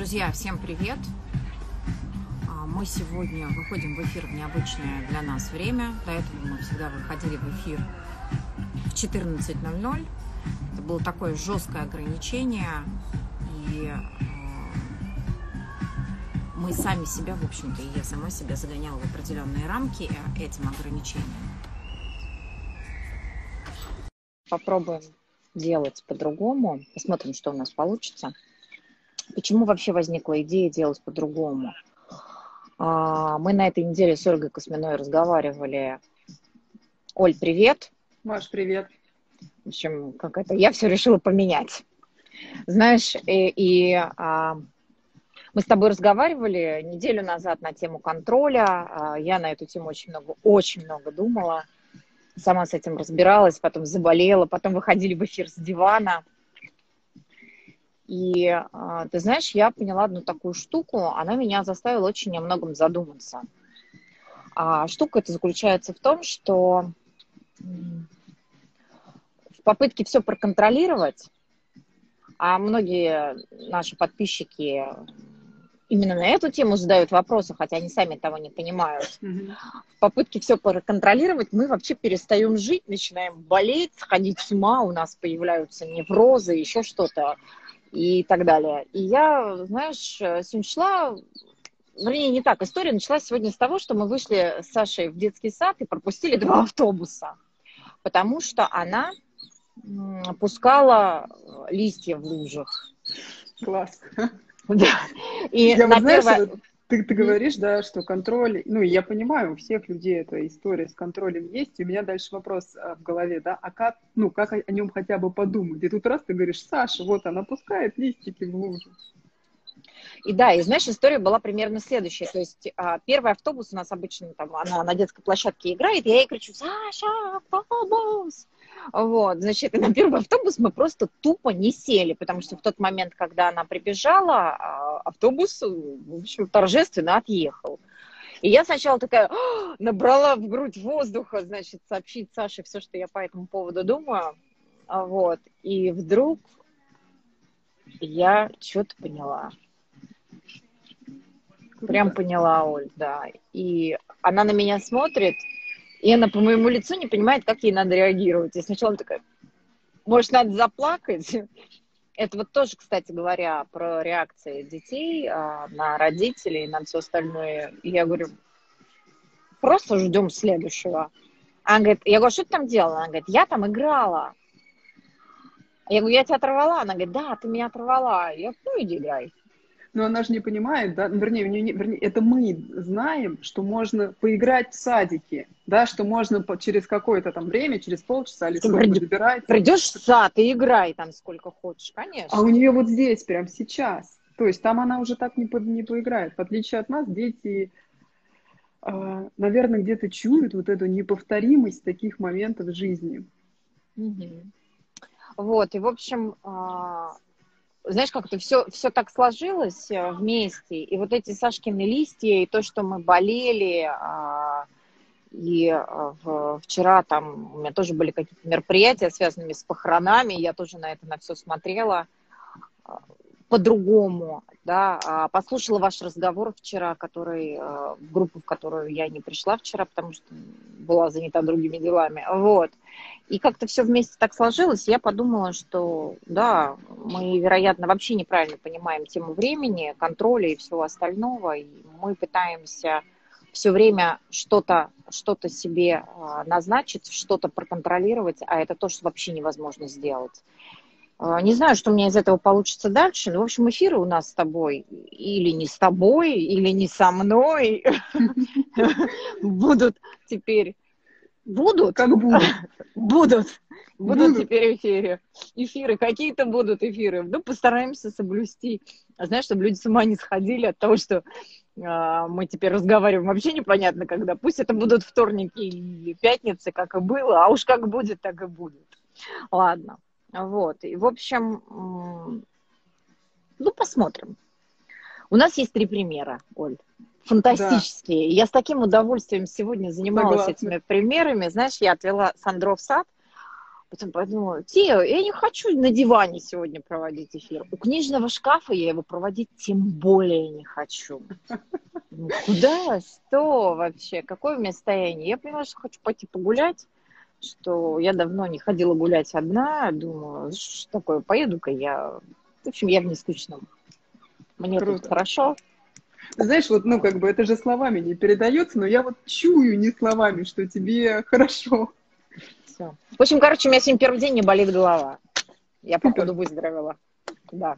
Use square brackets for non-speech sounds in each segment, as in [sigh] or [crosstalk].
Друзья, всем привет! А, мы сегодня выходим в эфир в необычное для нас время. До этого мы всегда выходили в эфир в 14.00. Это было такое жесткое ограничение, и а, мы сами себя, в общем-то, и я сама себя загоняла в определенные рамки э, этим ограничением. Попробуем делать по-другому. Посмотрим, что у нас получится. Почему вообще возникла идея делать по-другому? А, мы на этой неделе с Ольгой Косминой разговаривали. Оль, привет. Маш, привет. В общем, как это, я все решила поменять. Знаешь, и, и а, мы с тобой разговаривали неделю назад на тему контроля. А, я на эту тему очень много, очень много думала. Сама с этим разбиралась, потом заболела, потом выходили в эфир с дивана – и а, ты знаешь, я поняла одну такую штуку, она меня заставила очень о многом задуматься. А штука эта заключается в том, что в попытке все проконтролировать, а многие наши подписчики именно на эту тему задают вопросы, хотя они сами того не понимают. Mm-hmm. В попытке все проконтролировать мы вообще перестаем жить, начинаем болеть, сходить с ума, у нас появляются неврозы, еще что-то и так далее. И я, знаешь, сегодня шла, вернее, не так, история началась сегодня с того, что мы вышли с Сашей в детский сад и пропустили два [laughs] автобуса, потому что она пускала листья в лужах. Класс. Да. И я на вот, знаешь, ты, ты говоришь, да, что контроль, ну, я понимаю, у всех людей эта история с контролем есть, и у меня дальше вопрос а, в голове, да, а как, ну, как о, нем хотя бы подумать? И тут раз ты говоришь, Саша, вот она пускает листики в лужу. И да, и знаешь, история была примерно следующая. То есть а, первый автобус у нас обычно там, она на детской площадке играет, я ей кричу, Саша, автобус! Вот, значит, [laughs] на первый автобус мы просто тупо не сели, потому что в тот момент, когда она прибежала, а, автобус, в общем, торжественно отъехал. И я сначала такая «А!» набрала в грудь воздуха, значит, сообщить Саше все, что я по этому поводу думаю. А вот. И вдруг я что-то поняла. Прям поняла, Оль, да. И она на меня смотрит, и она по моему лицу не понимает, как ей надо реагировать. И сначала она такая, может, надо заплакать? Это вот тоже, кстати говоря, про реакции детей а, на родителей, на все остальное. И я говорю, просто ждем следующего. Она говорит, я говорю, что ты там делала? Она говорит, я там играла. Я говорю, я тебя оторвала? Она говорит, да, ты меня оторвала. Я говорю, ну иди играй. Но она же не понимает, да, вернее, не, вернее, это мы знаем, что можно поиграть в садике, да, что можно по, через какое-то там время, через полчаса или сколько Прид... добирать. Придешь в сад и играй там сколько хочешь, конечно. А у нее вот здесь, прям сейчас. То есть там она уже так не, по, не поиграет. В отличие от нас, дети, э, наверное, где-то чуют вот эту неповторимость таких моментов в жизни. Угу. Вот, и, в общем, а, знаешь, как-то все, все так сложилось э, вместе. И вот эти Сашкины листья, и то, что мы болели, а, и э, вчера там у меня тоже были какие-то мероприятия, связанные с похоронами, я тоже на это на все смотрела а, по-другому, да, а, послушала ваш разговор вчера, который, э, в группу, в которую я не пришла вчера, потому что была занята другими делами, вот, и как-то все вместе так сложилось, я подумала, что да, мы, вероятно, вообще неправильно понимаем тему времени, контроля и всего остального, и мы пытаемся все время что-то что себе а, назначить, что-то проконтролировать, а это то, что вообще невозможно сделать. А, не знаю, что у меня из этого получится дальше, но, в общем, эфиры у нас с тобой или не с тобой, или не со мной [laughs] будут теперь Будут? Как [laughs] будут? Будут. Будут теперь эфиры. Эфиры, какие-то будут эфиры. Ну, постараемся соблюсти. А знаешь, чтобы люди с ума не сходили от того, что э, мы теперь разговариваем вообще непонятно когда. Пусть это будут вторники или пятницы, как и было, а уж как будет, так и будет. Ладно. Вот. И, в общем, ну, посмотрим. У нас есть три примера, Оль фантастические. Да. Я с таким удовольствием сегодня занималась Согласна. этими примерами. Знаешь, я отвела Сандро в сад. Потом подумала, Тео, я не хочу на диване сегодня проводить эфир. У книжного шкафа я его проводить тем более не хочу. Ну, куда? Что вообще? Какое у меня состояние? Я поняла, что хочу пойти погулять, что я давно не ходила гулять одна. Думаю, что такое, поеду-ка я. В общем, я в нескучном. Мне Круто. тут хорошо. Знаешь, вот, ну, как бы это же словами не передается, но я вот чую не словами, что тебе хорошо все. В общем, короче, у меня сегодня первый день не болит голова. Я, походу, выздоровела. Да.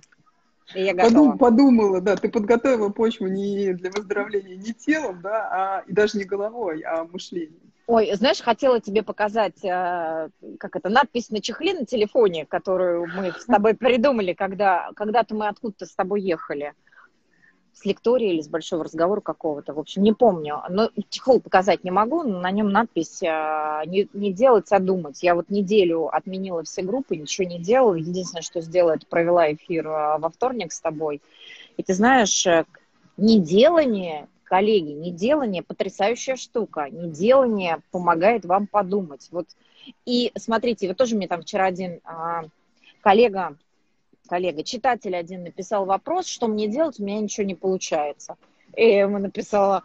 И я готова. подумала, да, ты подготовила почву не для выздоровления не телом, да, а и даже не головой, а мышлением. Ой, знаешь, хотела тебе показать, э, как это, надпись на чехле на телефоне, которую мы с тобой придумали, когда, когда-то мы откуда-то с тобой ехали с лектории или с большого разговора какого-то, в общем, не помню. Но чехол показать не могу, но на нем надпись а, не, не делать, а думать. Я вот неделю отменила все группы, ничего не делала. Единственное, что сделала, это провела эфир а, во вторник с тобой. И ты знаешь, э, неделание, коллеги, неделание – потрясающая штука. Неделание помогает вам подумать. Вот. И смотрите, вот тоже мне там вчера один коллега коллега, читатель один написал вопрос, что мне делать, у меня ничего не получается. И я ему написала,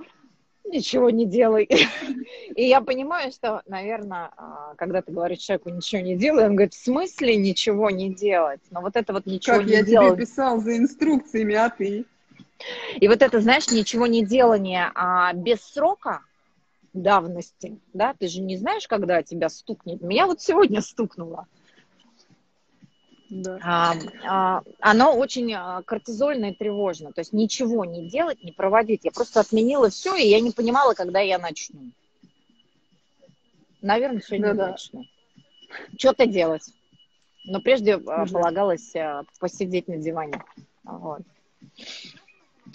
ничего не делай. [laughs] И я понимаю, что, наверное, а, когда ты говоришь человеку ничего не делай, он говорит, в смысле ничего не делать? Но вот это вот ничего как не я делать. тебе писал за инструкциями, а ты? И вот это, знаешь, ничего не делание а без срока давности, да, ты же не знаешь, когда тебя стукнет. Меня вот сегодня стукнуло. Да. А, а, оно очень а, кортизольно и тревожно. То есть ничего не делать, не проводить. Я просто отменила все, и я не понимала, когда я начну. Наверное, сегодня да, начну. Что-то делать. Но прежде угу. полагалось посидеть на диване. Вот.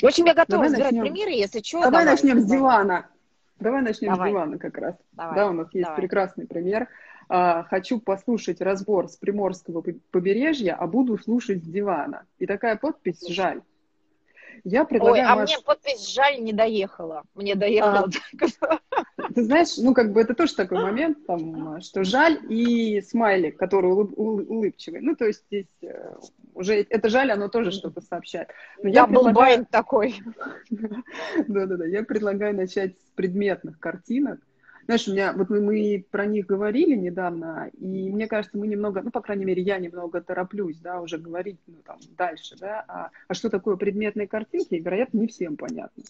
В общем, я готова давай начнем. примеры, если что. Давай, давай начнем с дивана. Давай начнем давай. с дивана как раз. Давай. Да, у нас есть давай. прекрасный пример. А, хочу послушать разбор с Приморского побережья, а буду слушать с дивана. И такая подпись «Жаль». Я предлагаю... Ой, а Маш... мне подпись «Жаль» не доехала. Мне доехала. А, ты знаешь, ну, как бы это тоже такой момент, там, что «Жаль» и смайлик, который улыб, улыбчивый. Ну, то есть здесь э, уже это «Жаль», оно тоже что-то сообщает. Но я предлагаю... такой. [laughs] Да-да-да, я предлагаю начать с предметных картинок. Знаешь, у меня, вот мы, мы про них говорили недавно, и мне кажется, мы немного, ну, по крайней мере, я немного тороплюсь, да, уже говорить, ну, там, дальше, да, а, а что такое предметные картинки, вероятно, не всем понятно.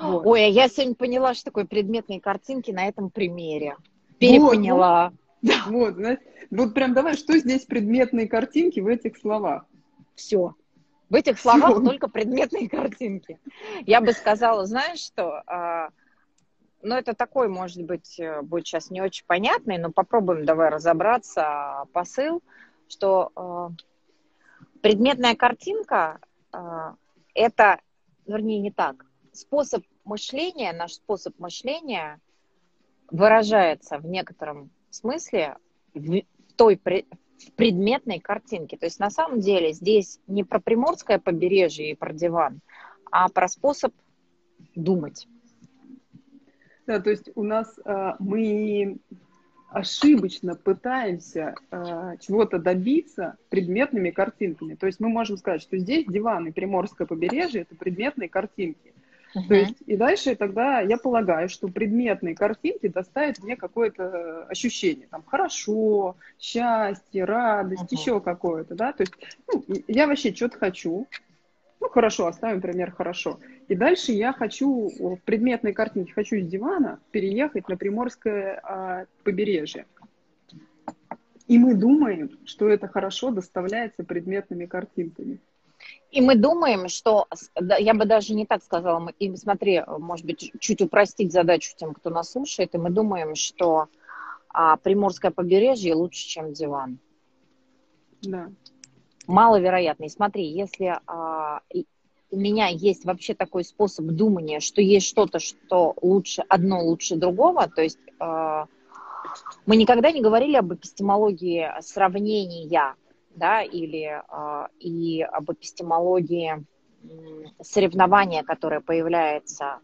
Вот. Ой, а я сегодня поняла, что такое предметные картинки на этом примере. Перепоняла. Вот, вот, вот, знаешь, вот прям давай, что здесь предметные картинки в этих словах? Все. В этих словах Все. только предметные картинки. Я бы сказала, знаешь что, а, ну, это такой, может быть, э, будет сейчас не очень понятный, но попробуем давай разобраться. Посыл, что э, предметная картинка э, это, вернее, не так. Способ мышления, наш способ мышления выражается в некотором смысле в той в предметной картинке. То есть на самом деле здесь не про Приморское побережье и про диван, а про способ думать. Да, то есть у нас а, мы ошибочно пытаемся а, чего-то добиться предметными картинками. То есть мы можем сказать, что здесь диван и Приморское побережье – это предметные картинки. Uh-huh. То есть, и дальше тогда я полагаю, что предметные картинки доставят мне какое-то ощущение, там, хорошо, счастье, радость, uh-huh. еще какое-то, да, то есть, ну, я вообще что-то хочу, ну, хорошо, оставим пример хорошо. И дальше я хочу в предметной картинке, хочу с дивана переехать на Приморское а, побережье. И мы думаем, что это хорошо доставляется предметными картинками. И мы думаем, что, я бы даже не так сказала, мы, и смотри, может быть, чуть упростить задачу тем, кто нас слушает, и мы думаем, что а, Приморское побережье лучше, чем диван. Да маловероятно. И смотри, если а, у меня есть вообще такой способ думания, что есть что-то, что лучше, одно лучше другого, то есть а, мы никогда не говорили об эпистемологии сравнения, да, или а, и об эпистемологии соревнования, которое появляется,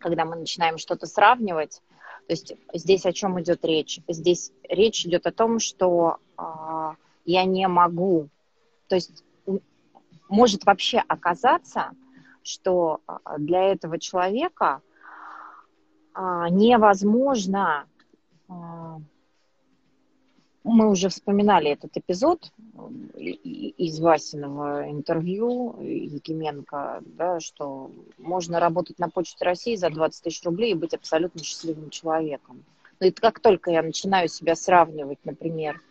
когда мы начинаем что-то сравнивать. То есть здесь о чем идет речь? Здесь речь идет о том, что а, я не могу, то есть может вообще оказаться, что а, для этого человека а, невозможно а, мы уже вспоминали этот эпизод из Васиного интервью Якименко, да, что можно работать на Почте России за 20 тысяч рублей и быть абсолютно счастливым человеком. Но это как только я начинаю себя сравнивать, например,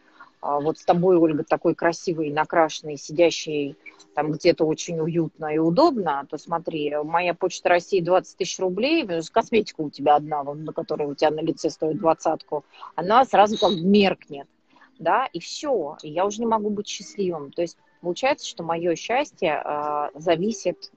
вот с тобой, Ольга, такой красивый, накрашенный, сидящий там где-то очень уютно и удобно, то смотри, моя почта России 20 тысяч рублей, косметика у тебя одна, на которой у тебя на лице стоит двадцатку, она сразу как меркнет да, и все, я уже не могу быть счастливым. То есть получается, что мое счастье э, зависит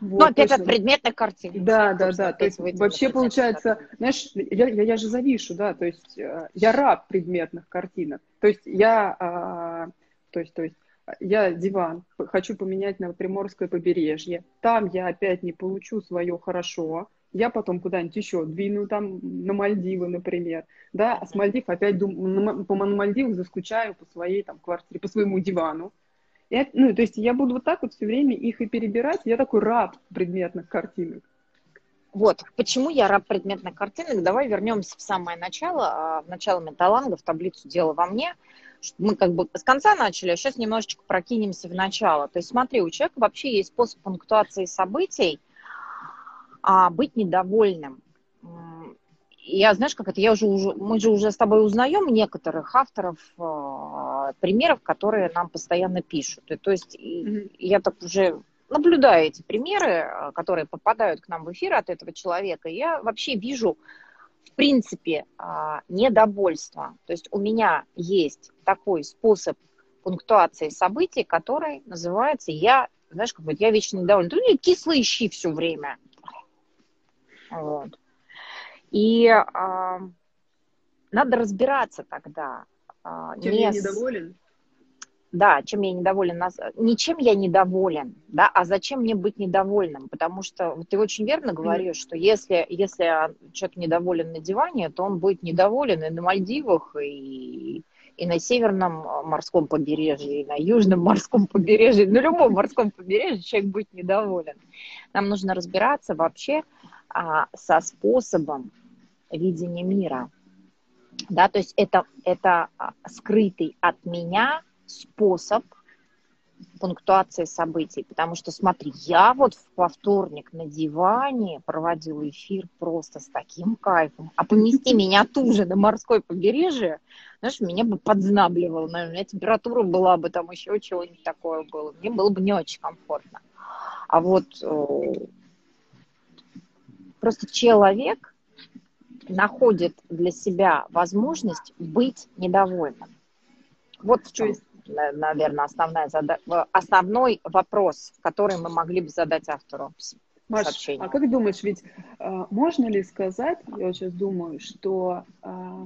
вот, ну, опять точно. от предметной картины. Да, да, да. То есть вообще получается, картины. знаешь, я, я, я же завишу, да, то есть э, я раб предметных картинок. То есть я, а, то есть, то есть я диван хочу поменять на Приморское побережье. Там я опять не получу свое хорошо я потом куда-нибудь еще двину там на Мальдивы, например, да, а с Мальдив опять дум, по Мальдивам заскучаю по своей там квартире, по своему дивану. И, ну, то есть я буду вот так вот все время их и перебирать, я такой раб предметных картинок. Вот, почему я раб предметных картинок? Давай вернемся в самое начало, а, в начало металланга, в таблицу «Дело во мне». Мы как бы с конца начали, а сейчас немножечко прокинемся в начало. То есть смотри, у человека вообще есть способ пунктуации событий – а быть недовольным. Я, знаешь, как это, я уже, уже, мы же уже с тобой узнаем некоторых авторов, э, примеров, которые нам постоянно пишут. И, то есть mm-hmm. я так уже наблюдаю эти примеры, а, которые попадают к нам в эфир от этого человека, я вообще вижу, в принципе, э, недовольство. То есть у меня есть такой способ пунктуации событий, который называется «я, знаешь, как бы я вечно недоволен». Тут кислые щи все время – вот. И а, надо разбираться тогда. А, чем не я недоволен? Да, чем я недоволен. Ничем я недоволен, да, а зачем мне быть недовольным? Потому что ты очень верно говоришь, что если, если человек недоволен на диване, то он будет недоволен и на Мальдивах, и, и на северном морском побережье, и на южном морском побережье, на любом морском побережье человек будет недоволен. Нам нужно разбираться вообще, а, со способом видения мира. Да, то есть это, это а, скрытый от меня способ пунктуации событий. Потому что, смотри, я вот во вторник на диване проводила эфир просто с таким кайфом. А помести меня ту же на морское побережье, знаешь, меня бы подзнабливало. Наверное, у меня температура была бы там еще чего-нибудь такое было. Мне было бы не очень комфортно. А вот э, Просто человек находит для себя возможность быть недовольным. Вот в чем, наверное, основная зада... основной вопрос, который мы могли бы задать автору Маш, сообщения. а как думаешь, ведь э, можно ли сказать, я сейчас думаю, что э,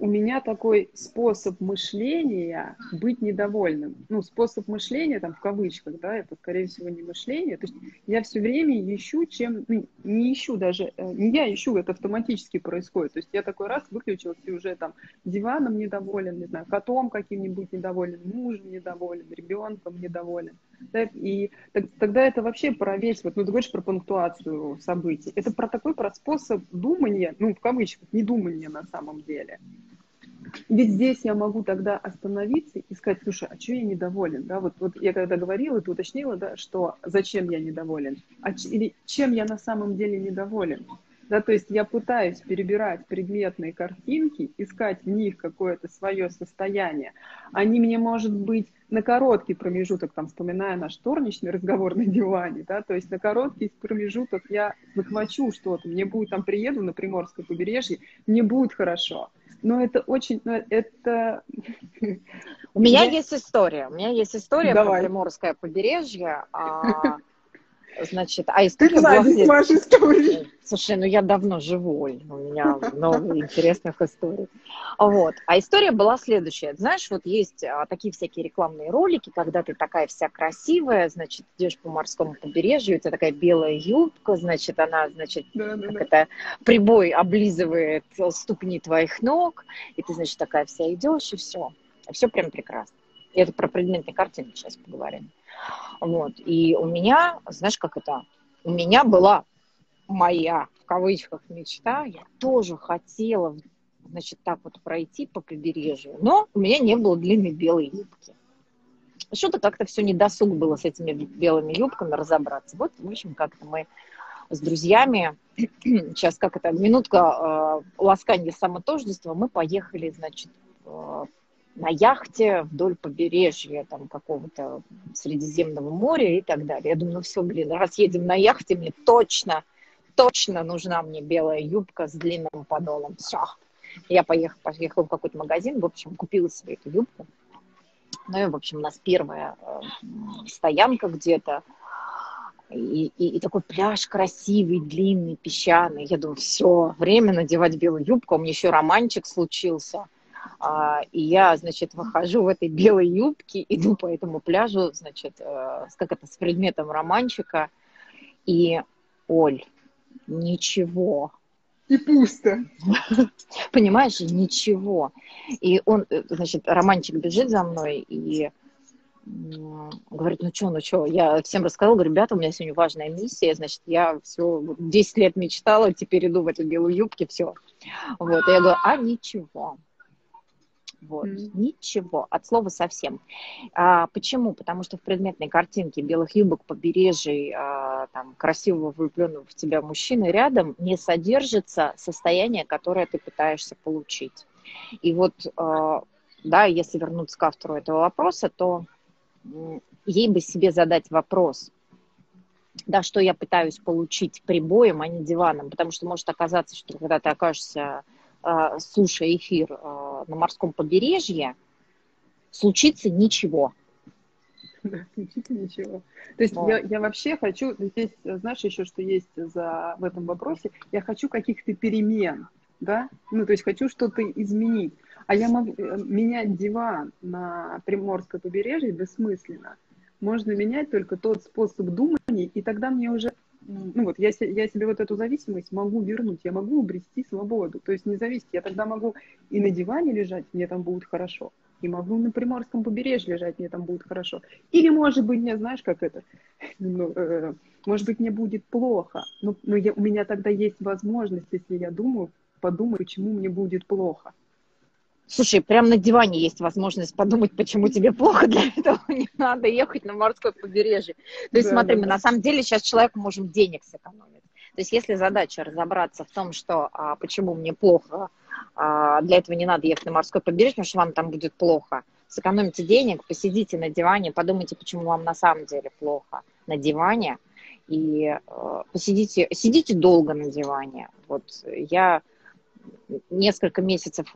у меня такой способ мышления быть недовольным. Ну, способ мышления, там, в кавычках, да, это, скорее всего, не мышление. То есть я все время ищу, чем... Ну, не ищу даже... Э, не я ищу, это автоматически происходит. То есть я такой раз выключился и уже там диваном недоволен, не знаю, котом каким-нибудь недоволен, мужем недоволен, ребенком недоволен. Да, и так, тогда это вообще про весь... Вот, ну, ты говоришь про пунктуацию событий. Это про такой про способ думания, ну, в кавычках, не думания на самом деле. Ведь здесь я могу тогда остановиться и сказать, слушай, а что я недоволен? Да, вот, вот я когда говорила, ты уточнила, да, что зачем я недоволен, а, или чем я на самом деле недоволен. Да, то есть я пытаюсь перебирать предметные картинки, искать в них какое-то свое состояние. Они мне, может быть, на короткий промежуток, там, вспоминая наш вторничный разговор на диване, да, то есть на короткий промежуток я захвачу что-то, мне будет там, приеду на Приморское побережье, мне будет хорошо. Но это очень, но это... У меня есть история, у меня есть история Давай. про Приморское побережье. А, Значит, а история Ты была след... вашей истории. Слушай, ну я давно живу, Оль, у меня много интересных историй. Вот. А история была следующая. Знаешь, вот есть а, такие всякие рекламные ролики, когда ты такая вся красивая, значит, идешь по морскому побережью, у тебя такая белая юбка, значит, она, значит, да, да, как да. это, прибой облизывает ступни твоих ног, и ты, значит, такая вся идешь, и все. Все прям прекрасно. И это про предметные картины сейчас поговорим. Вот. И у меня, знаешь, как это? У меня была моя, в кавычках, мечта. Я тоже хотела, значит, так вот пройти по побережью. Но у меня не было длинной белой юбки. Что-то как-то все недосуг было с этими белыми юбками разобраться. Вот, в общем, как-то мы с друзьями, [clears throat] сейчас как это, минутка э, ласкания самотождества, мы поехали, значит, э, на яхте вдоль побережья там какого-то Средиземного моря и так далее. Я думаю, ну все, блин, раз едем на яхте, мне точно, точно нужна мне белая юбка с длинным подолом. Все. Я поехала, поехала в какой-то магазин, в общем, купила себе эту юбку. Ну и, в общем, у нас первая э, стоянка где-то, и, и, и такой пляж красивый, длинный, песчаный. Я думаю, все, время надевать белую юбку, у меня еще романчик случился – а, и я, значит, выхожу в этой белой юбке, [laughs] иду по этому пляжу, значит, э, как это, с предметом романчика, и, Оль, ничего. И пусто. [laughs] Понимаешь, ничего. И он, э, значит, романчик бежит за мной и говорит, ну что, ну что, я всем рассказала, говорю, ребята, у меня сегодня важная миссия, значит, я все 10 лет мечтала, теперь иду в эту белую юбке, все. Вот, и я говорю, а ничего, вот. Mm-hmm. Ничего, от слова совсем. А, почему? Потому что в предметной картинке белых юбок, побережий, а, там, красивого влюбленного в тебя мужчины рядом не содержится состояние, которое ты пытаешься получить. И вот, а, да, если вернуться к автору этого вопроса, то ей бы себе задать вопрос, да, что я пытаюсь получить прибоем, а не диваном, потому что может оказаться, что когда ты окажешься э, слушая эфир э, на морском побережье, случится ничего. Да, случится ничего. То есть я, я вообще хочу, здесь, знаешь, еще что есть за, в этом вопросе, я хочу каких-то перемен, да, ну, то есть хочу что-то изменить. А я могу э, менять диван на Приморское побережье бессмысленно. Можно менять только тот способ думания, и тогда мне уже ну вот, я, я себе вот эту зависимость могу вернуть, я могу обрести свободу. То есть не зависеть, я тогда могу и на диване лежать, мне там будет хорошо, и могу на Приморском побережье лежать, мне там будет хорошо. Или, может быть, не знаешь, как это, [laughs] ну, э, может быть, мне будет плохо, но, но я, у меня тогда есть возможность, если я думаю, подумать, почему мне будет плохо. Слушай, прямо на диване есть возможность подумать, почему тебе плохо, для этого [laughs] не надо ехать на морское побережье. То есть, да, смотри, да, мы да. на самом деле сейчас человеку можем денег сэкономить. То есть, если задача разобраться в том, что а, почему мне плохо, а, для этого не надо ехать на морское побережье, потому что вам там будет плохо. Сэкономите денег, посидите на диване, подумайте, почему вам на самом деле плохо на диване, и э, посидите, сидите долго на диване. Вот я несколько месяцев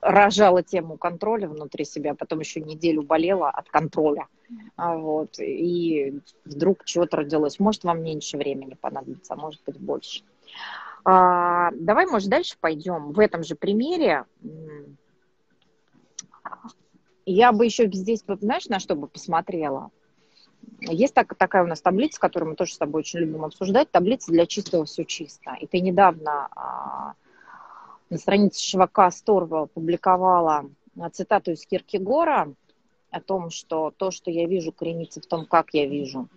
рожала тему контроля внутри себя, потом еще неделю болела от контроля. А вот, и вдруг чего-то родилось. Может, вам меньше времени понадобится, а может быть, больше. А, давай, может, дальше пойдем. В этом же примере я бы еще здесь, знаешь, на что бы посмотрела? Есть так, такая у нас таблица, которую мы тоже с тобой очень любим обсуждать, таблица для чистого все чисто. И ты недавно а, на странице Шивака Сторва публиковала цитату из Киркегора о том, что то, что я вижу, коренится в том, как я вижу.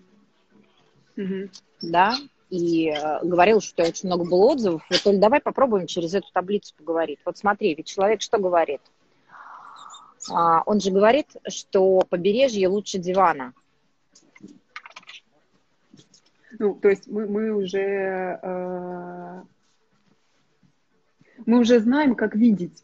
Mm-hmm. Да, и э, говорил, что очень много было отзывов. Вот, Оль, давай попробуем через эту таблицу поговорить. Вот смотри, ведь человек что говорит? А, он же говорит, что побережье лучше дивана. Ну, то есть мы, мы уже э, мы уже знаем, как видеть.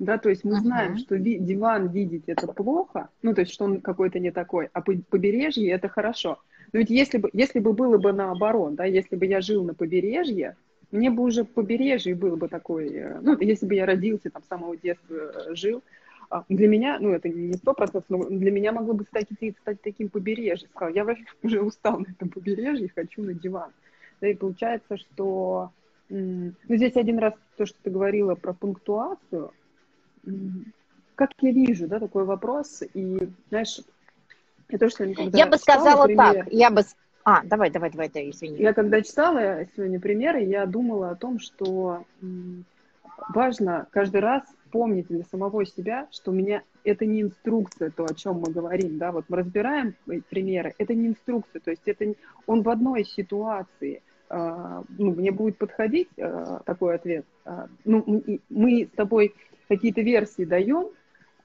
Да, то есть мы uh-huh. знаем, что ви- диван видеть это плохо, ну, то есть, что он какой-то не такой, а побережье это хорошо. Но ведь если бы, если бы было бы наоборот, да, если бы я жил на побережье, мне бы уже побережье было бы такой, э, ну, если бы я родился там с самого детства э, жил, а, для меня, ну, это не сто процентов, но для меня могло бы стать, стать таким побережьем. Сказал, я вообще [laughs] уже устал на этом побережье, хочу на диван. Да, и получается, что ну, здесь один раз то, что ты говорила про пунктуацию, как я вижу, да, такой вопрос, и, знаешь, я тоже сегодня, когда Я бы сказала пример, так, я бы... А, давай, давай, давай, да, извини. Я когда читала сегодня примеры, я думала о том, что важно каждый раз помнить для самого себя, что у меня это не инструкция, то, о чем мы говорим, да, вот мы разбираем примеры, это не инструкция, то есть это он в одной ситуации, э, ну, мне будет подходить э, такой ответ, э, ну, мы с тобой какие-то версии даем,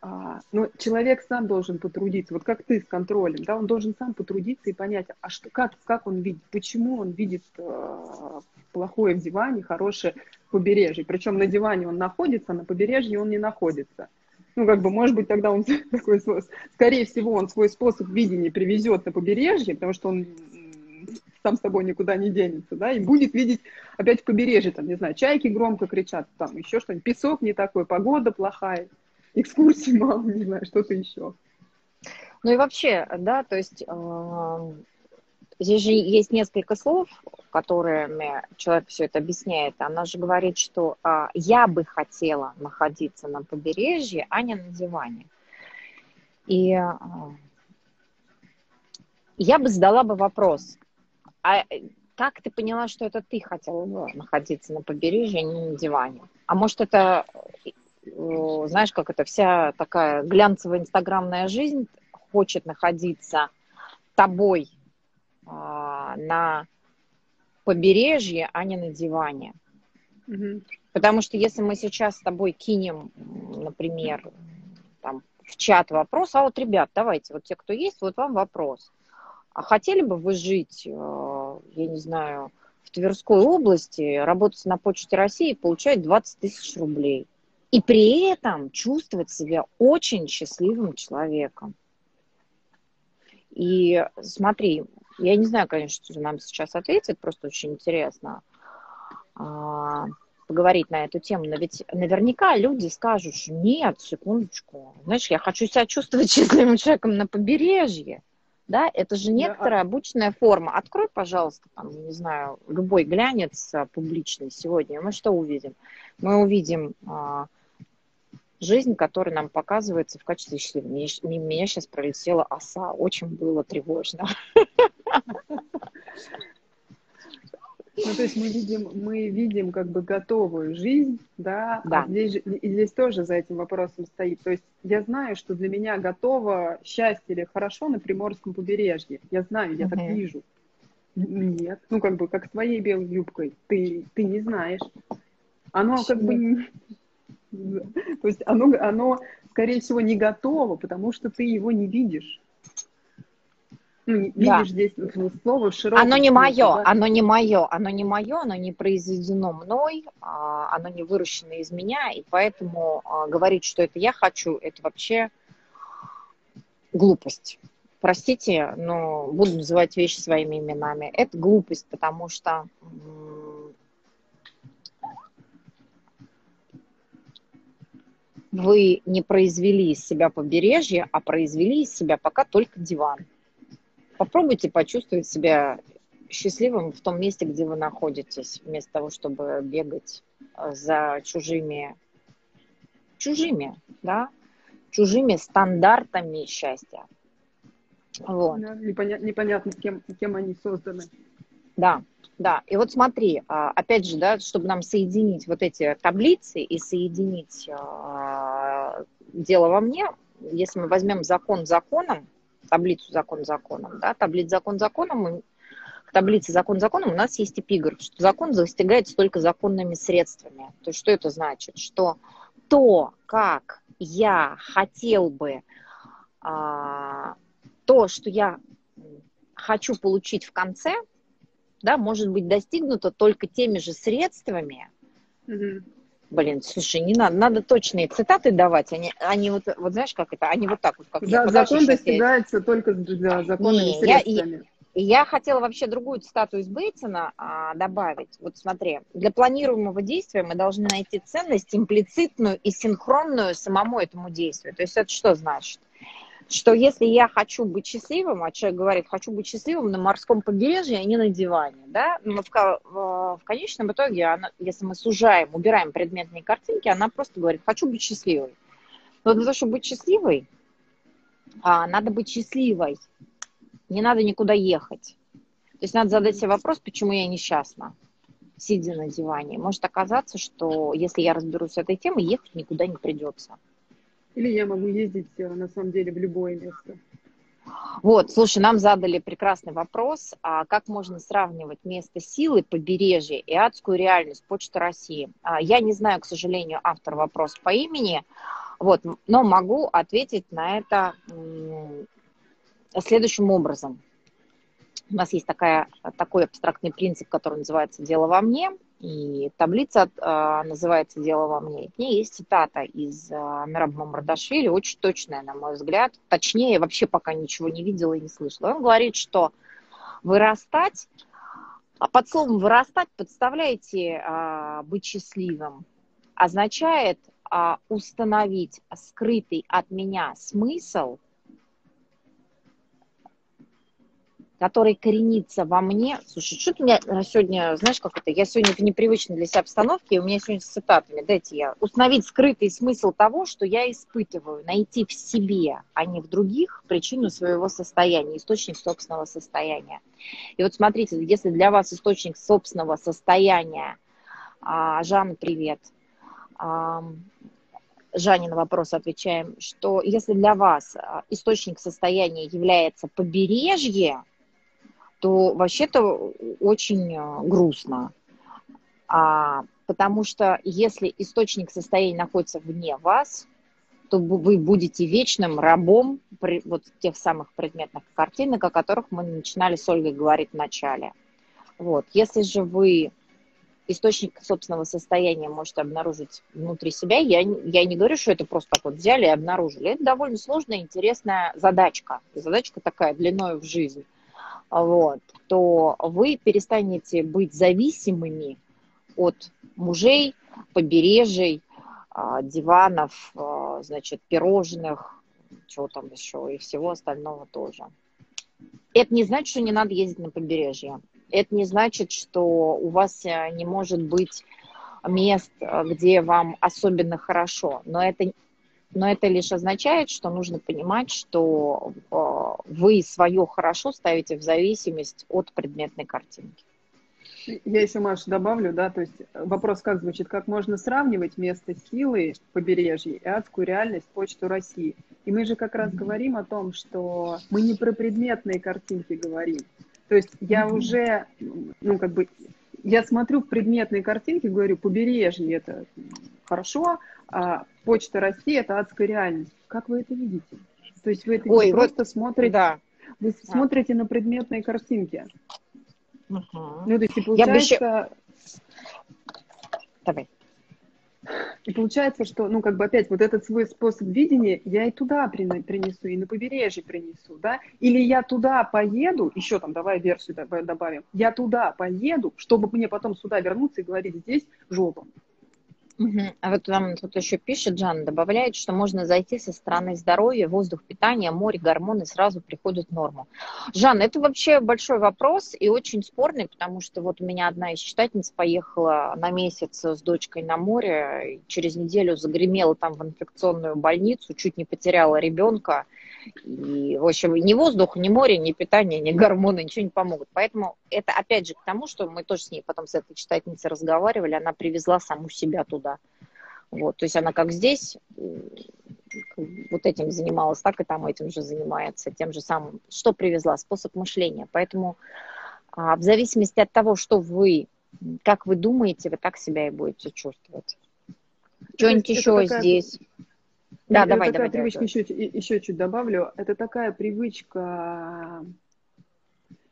а, но человек сам должен потрудиться, вот как ты с контролем, да, он должен сам потрудиться и понять, а что, как, как он видит, почему он видит плохое в диване, хорошее в побережье. Причем на диване он находится, на побережье он не находится. Ну, как бы, может быть, тогда он [laughs] такой, скорее всего, он свой способ видения привезет на побережье, потому что он сам с собой никуда не денется, да, и будет видеть опять побережье, там, не знаю, чайки громко кричат, там, еще что-нибудь, песок не такой, погода плохая, экскурсии мало, не знаю, что-то еще. Ну и вообще, да, то есть э, здесь же есть несколько слов, которыми человек все это объясняет. Она же говорит, что э, я бы хотела находиться на побережье, а не на диване. И э, я бы задала бы вопрос, а как ты поняла, что это ты хотела бы находиться на побережье, а не на диване? А может, это знаешь, как это вся такая глянцевая инстаграмная жизнь хочет находиться тобой а, на побережье, а не на диване. Угу. Потому что если мы сейчас с тобой кинем, например, там, в чат вопрос, а вот, ребят, давайте, вот те, кто есть, вот вам вопрос. А хотели бы вы жить, э, я не знаю, в Тверской области, работать на Почте России и получать 20 тысяч рублей? и при этом чувствовать себя очень счастливым человеком. И смотри, я не знаю, конечно, что нам сейчас ответит, просто очень интересно а, поговорить на эту тему, но ведь наверняка люди скажут, что нет, секундочку, знаешь, я хочу себя чувствовать [laughs] счастливым человеком на побережье, да, это же некоторая обычная форма. Открой, пожалуйста, там, не знаю, любой глянец а, публичный сегодня, мы что увидим? Мы увидим а, жизнь, которая нам показывается в качестве счастливой. Меня сейчас пролетела оса, очень было тревожно. [laughs] Ну, то есть мы видим, мы видим как бы готовую жизнь, да, а да. А здесь, и здесь тоже за этим вопросом стоит. То есть я знаю, что для меня готово счастье или хорошо на Приморском побережье. Я знаю, я uh-huh. так вижу. Нет, ну как бы как с твоей белой юбкой. Ты, ты не знаешь. Оно Почему? как бы [laughs] то есть оно, оно, скорее всего, не готово, потому что ты его не видишь. Ну, да. видишь здесь слово широкое. Оно не мое, да? оно не мое, оно не мое, оно не произведено мной, а, оно не выращено из меня, и поэтому а, говорить, что это я хочу, это вообще глупость. Простите, но буду называть вещи своими именами. Это глупость, потому что вы не произвели из себя побережье, а произвели из себя пока только диван. Попробуйте почувствовать себя счастливым в том месте, где вы находитесь, вместо того, чтобы бегать э, за чужими, чужими, да, чужими стандартами счастья. Вот. Да, непонятно, непонятно кем, кем они созданы. Да, да. И вот смотри, а, опять же, да, чтобы нам соединить вот эти таблицы и соединить а, дело во мне, если мы возьмем закон законом, таблицу закон законом, да, таблицу закон законом, к таблице закон законом у нас есть эпиграф, что закон достигается только законными средствами. То есть что это значит? Что то, как я хотел бы, а, то, что я хочу получить в конце – да, может быть достигнуто только теми же средствами. Угу. Блин, слушай, не надо, надо точные цитаты давать, они, они вот, вот знаешь, как это, они вот так вот, как да, Закон достигается я... только да, законными не, средствами. И я хотела вообще другую цитату из Бейтсона а, добавить. Вот смотри, для планируемого действия мы должны найти ценность имплицитную и синхронную самому этому действию. То есть это что значит? Что если я хочу быть счастливым, а человек говорит, хочу быть счастливым на морском побережье, а не на диване, да, но в, в, в конечном итоге, она, если мы сужаем, убираем предметные картинки, она просто говорит, хочу быть счастливой. Но для того, чтобы быть счастливой, а, надо быть счастливой не надо никуда ехать. То есть надо задать себе вопрос, почему я несчастна, сидя на диване. Может оказаться, что если я разберусь с этой темой, ехать никуда не придется. Или я могу ездить, э, на самом деле, в любое место. Вот, слушай, нам задали прекрасный вопрос, а как можно сравнивать место силы, побережье и адскую реальность Почта России? А, я не знаю, к сожалению, автор вопроса по имени, вот, но могу ответить на это следующим образом. У нас есть такая, такой абстрактный принцип, который называется «дело во мне», и таблица э, называется «Дело во мне». И к ней есть цитата из э, Мираба Мардашвили, очень точная, на мой взгляд. Точнее, вообще пока ничего не видела и не слышала. Он говорит, что вырастать, а под словом «вырастать» подставляете э, «быть счастливым», означает установить скрытый от меня смысл – который коренится во мне. Слушай, что ты меня сегодня, знаешь, как это, я сегодня в непривычной для себя обстановке, и у меня сегодня с цитатами, дайте я, установить скрытый смысл того, что я испытываю, найти в себе, а не в других, причину своего состояния, источник собственного состояния. И вот смотрите, если для вас источник собственного состояния, а, Жанна, привет, а, на вопрос отвечаем, что если для вас а, источник состояния является побережье, то вообще-то очень э, грустно. А, потому что если источник состояния находится вне вас, то вы будете вечным рабом при, вот тех самых предметных картинок, о которых мы начинали с Ольгой говорить в начале. Вот. Если же вы источник собственного состояния можете обнаружить внутри себя, я, я не говорю, что это просто так вот взяли и обнаружили. Это довольно сложная, интересная задачка. задачка такая длиной в жизнь вот, то вы перестанете быть зависимыми от мужей, побережий, а, диванов, а, значит, пирожных, чего там еще, и всего остального тоже. Это не значит, что не надо ездить на побережье. Это не значит, что у вас э, не может быть мест, где вам особенно хорошо. Но это но это лишь означает, что нужно понимать, что э, вы свое хорошо ставите в зависимость от предметной картинки. Я еще, Маша, добавлю, да, то есть вопрос как звучит, как можно сравнивать место силы побережья и адскую реальность почту России. И мы же как раз mm-hmm. говорим о том, что мы не про предметные картинки говорим. То есть я mm-hmm. уже, ну, как бы, я смотрю предметные картинки, говорю, побережье это хорошо, а Почта России – это адская реальность. Как вы это видите? То есть вы это Ой, просто вот, смотрите, да. вы а. смотрите на предметные картинки. Угу. Ну, то есть, и получается... Я бы еще... Давай. И получается, что, ну, как бы опять вот этот свой способ видения я и туда принесу, и на побережье принесу, да, или я туда поеду, еще там, давай версию добавим, я туда поеду, чтобы мне потом сюда вернуться и говорить, здесь жопа. А вот нам тут еще пишет, Жан добавляет, что можно зайти со стороны здоровья, воздух, питания, море, гормоны сразу приходят в норму. Жан, это вообще большой вопрос и очень спорный, потому что вот у меня одна из читательниц поехала на месяц с дочкой на море, через неделю загремела там в инфекционную больницу, чуть не потеряла ребенка, и, в общем, ни воздух, ни море, ни питание, ни гормоны ничего не помогут. Поэтому это, опять же, к тому, что мы тоже с ней потом с этой читательницей разговаривали, она привезла саму себя туда. Вот, то есть она как здесь вот этим занималась, так и там этим же занимается, тем же самым. Что привезла? Способ мышления. Поэтому а, в зависимости от того, что вы, как вы думаете, вы так себя и будете чувствовать. Что-нибудь еще здесь? Да, это давай, такая давай. привычка, давай. Еще, еще чуть добавлю, это такая привычка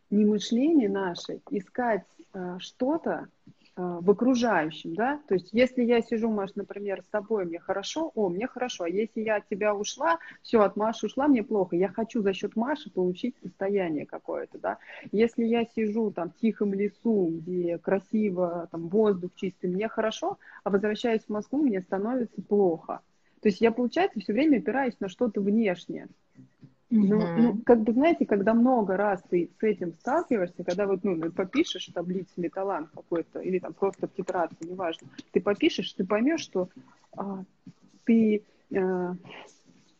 не мышления нашей, искать э, что-то, а, в окружающем, да, то есть если я сижу, Маш, например, с тобой, мне хорошо, о, мне хорошо, а если я от тебя ушла, все, от Маши ушла, мне плохо, я хочу за счет Маши получить состояние какое-то, да, если я сижу там в тихом лесу, где красиво, там воздух чистый, мне хорошо, а возвращаясь в Москву, мне становится плохо, то есть я, получается, все время опираюсь на что-то внешнее, ну, mm-hmm. ну, как бы, знаете, когда много раз ты с этим сталкиваешься, когда вот, ну, попишешь таблицу металлан какой-то, или там просто в тетрадке, неважно, ты попишешь, ты поймешь, что а, ты а,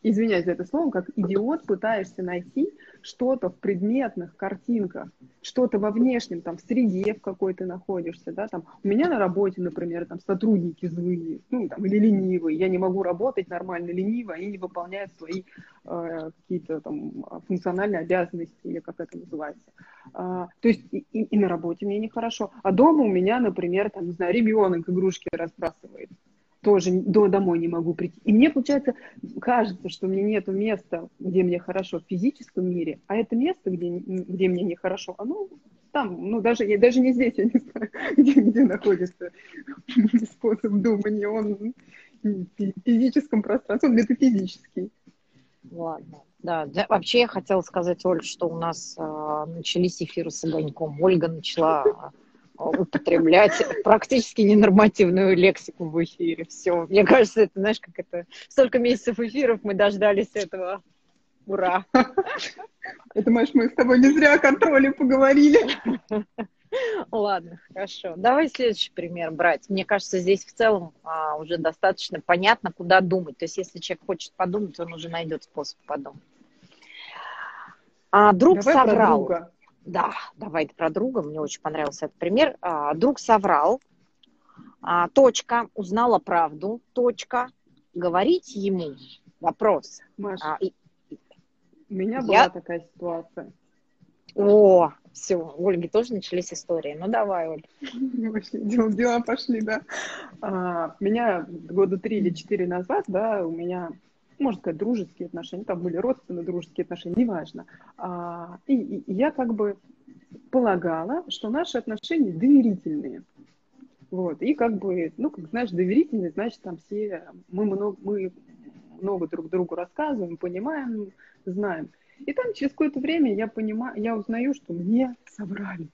извиняюсь за это слово, как идиот пытаешься найти что-то в предметных картинках, что-то во внешнем, там, в среде, в какой ты находишься, да, там, у меня на работе, например, там, сотрудники злые, ну, там, или ленивые, я не могу работать нормально лениво, они не выполняют свои э, какие-то там функциональные обязанности, или как это называется. А, то есть и, и, и на работе мне нехорошо, а дома у меня, например, там, не знаю, ребенок игрушки разбрасывает, тоже до, домой не могу прийти. И мне, получается, кажется, что мне нет места, где мне хорошо в физическом мире, а это место, где, где мне нехорошо, оно там, ну, даже, я даже не здесь, я не знаю, [laughs] где, где находится [laughs] способ думания, он в физическом пространстве, он метафизический. Ладно. Да, да, вообще я хотела сказать, Оль, что у нас э, начались эфиры с огоньком. Ольга начала употреблять практически ненормативную лексику в эфире. Все. Мне кажется, это, знаешь, как это... Столько месяцев эфиров мы дождались этого. Ура! Это, Маш, мы с тобой не зря о контроле поговорили. Ладно, хорошо. Давай следующий пример брать. Мне кажется, здесь в целом а, уже достаточно понятно, куда думать. То есть, если человек хочет подумать, он уже найдет способ подумать. А друг Давай соврал. Да, давай про друга. Мне очень понравился этот пример. А, друг соврал. А, точка. Узнала правду. Точка. Говорить ему. Вопрос. Маша, а, и... у меня была Я... такая ситуация. О, все, у Ольги тоже начались истории. Ну, давай, Оль. Дела, дела пошли, да. А, меня года три или четыре назад, да, у меня можно сказать, дружеские отношения, там были родственные дружеские отношения, неважно. А, и, и я как бы полагала, что наши отношения доверительные. Вот, и как бы, ну, как знаешь, доверительные, значит, там все, мы много, мы много друг другу рассказываем, понимаем, знаем. И там через какое-то время я понимаю, я узнаю, что мне соврали.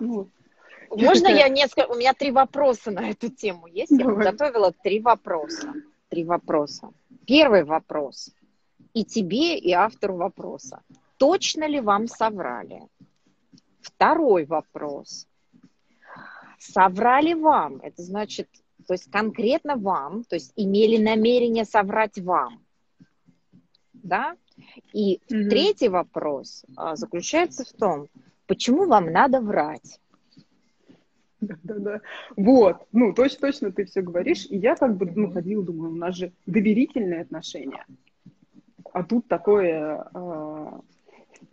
Ну, Можно я несколько... У меня три вопроса на эту тему есть. Давай. Я подготовила три вопроса три вопроса. Первый вопрос. И тебе, и автору вопроса. Точно ли вам соврали? Второй вопрос. Соврали вам? Это значит, то есть конкретно вам, то есть имели намерение соврать вам. Да? И mm-hmm. третий вопрос а, заключается в том, почему вам надо врать? Да-да-да. Вот. Ну, точно, точно ты все говоришь. И я как бы, ну, ходила, думаю, у нас же доверительные отношения. А тут такое а,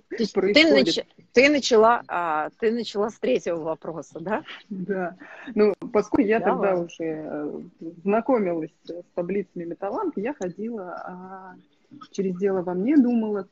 происходит. Ты, нач... ты, начала, а, ты начала с третьего вопроса, да? Да. Ну, поскольку я Давай. тогда уже э, знакомилась с таблицами металланки, я ходила а, через дело во мне думала,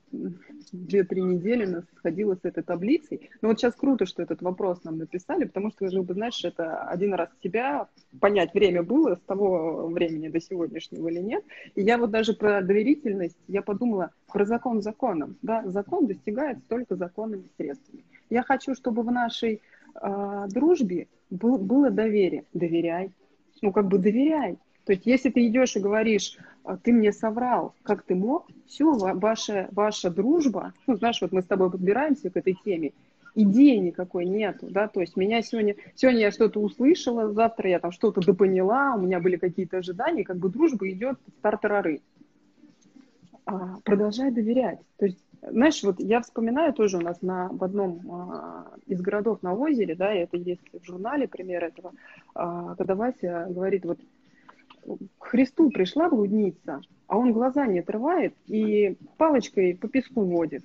две-три недели нас сходила с этой таблицей. Но вот сейчас круто, что этот вопрос нам написали, потому что, бы, знаешь, это один раз себя понять, время было с того времени до сегодняшнего или нет. И я вот даже про доверительность, я подумала про закон законом. Да, закон достигается только законными средствами. Я хочу, чтобы в нашей э, дружбе был, было доверие. Доверяй. Ну, как бы доверяй. То есть, если ты идешь и говоришь, «А ты мне соврал, как ты мог, все, ваша, ваша дружба, ну, знаешь, вот мы с тобой подбираемся к этой теме, идеи никакой нету, да, то есть меня сегодня, сегодня я что-то услышала, завтра я там что-то допоняла, у меня были какие-то ожидания, как бы дружба идет в тартарары. А, продолжай доверять. То есть, знаешь, вот я вспоминаю тоже у нас на, в одном а, из городов на озере, да, и это есть в журнале пример этого, а, когда Вася говорит, вот к Христу пришла блудница, а он глаза не отрывает и палочкой по песку водит.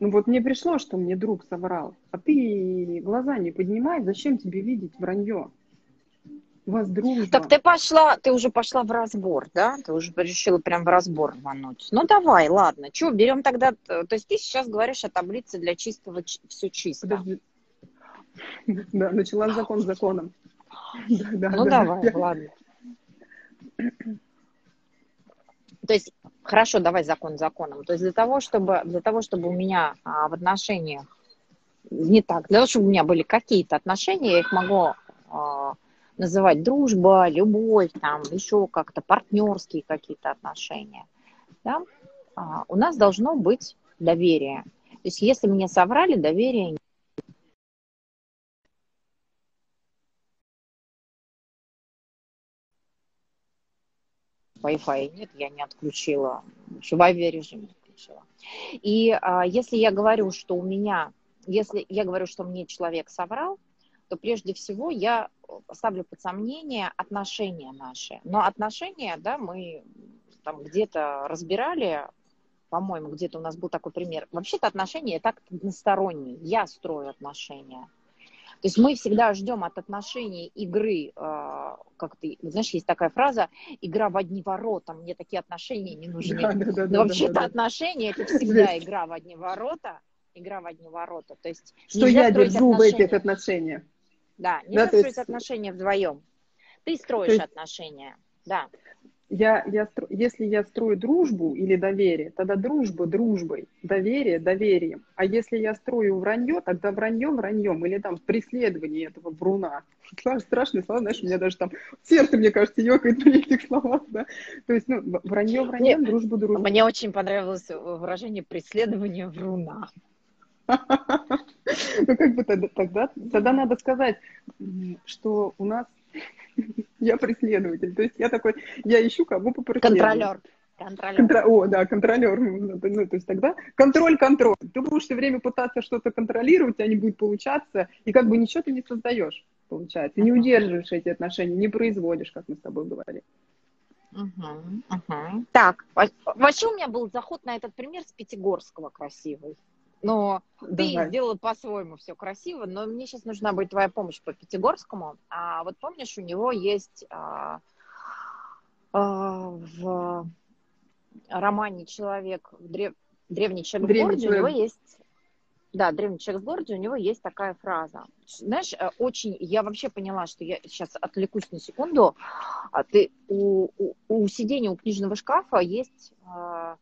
Ну вот мне пришло, что мне друг соврал, а ты глаза не поднимай, зачем тебе видеть вранье? Вас дружба. Так ты пошла, ты уже пошла в разбор, да? Ты уже решила прям в разбор рвануть. Ну давай, ладно. Что, берем тогда... То есть ты сейчас говоришь о таблице для чистого все чисто. Подожди. Да, начала закон законом. Ну давай, ладно. То есть, хорошо, давай закон законом. То есть для того, чтобы, для того, чтобы у меня а, в отношениях не так, для того, чтобы у меня были какие-то отношения, я их могу а, называть дружба, любовь, там еще как-то партнерские какие-то отношения. Да? А, у нас должно быть доверие. То есть если мне соврали, доверия Wi-Fi нет, я не отключила, Wi-Fi режим отключила. И а, если я говорю, что у меня, если я говорю, что мне человек соврал, то прежде всего я ставлю под сомнение отношения наши. Но отношения, да, мы там где-то разбирали, по-моему, где-то у нас был такой пример. Вообще-то отношения так односторонние. Я строю отношения. То есть мы всегда ждем от отношений игры, э, как ты, знаешь, есть такая фраза, игра в одни ворота, мне такие отношения не нужны. Да, да, да, Но вообще-то да, да. отношения это [laughs] всегда игра в одни ворота, игра в одни ворота. То есть что я держу в этих отношениях. Да, нельзя да, строить есть... отношения вдвоем. Ты строишь есть... отношения, да я, я, если я строю дружбу или доверие, тогда дружба дружбой, доверие доверием. А если я строю вранье, тогда вранье враньем. Или там преследование этого вруна. Страшные слова, знаешь, у меня даже там сердце, мне кажется, ёкает при этих словах, да. То есть, ну, вранье враньем, дружба дружба. Мне очень понравилось выражение преследование вруна. [laughs] Ну, как бы тогда, тогда, тогда надо сказать, что у нас я преследователь. То есть я такой, я ищу кого попреследовать. Контролер. Контролер. Контр... О, да, контролер. Ну, то есть тогда контроль, контроль. Ты будешь все время пытаться что-то контролировать, а не будет получаться, и как бы ничего ты не создаешь, получается. Не удерживаешь эти отношения, не производишь, как мы с тобой говорили. Угу, угу. Так, вообще у меня был заход на этот пример с Пятигорского красивый. Но Давай. ты сделала по-своему все красиво, но мне сейчас нужна будет твоя помощь по Пятигорскому. А вот помнишь, у него есть а, а, в романе «Человек в древ... древний человек древний в городе» человек. у него есть да, древний человек в городе, у него есть такая фраза. Знаешь, э, очень, я вообще поняла, что я сейчас отвлекусь на секунду. А ты, у, у, у сидения у книжного шкафа есть а,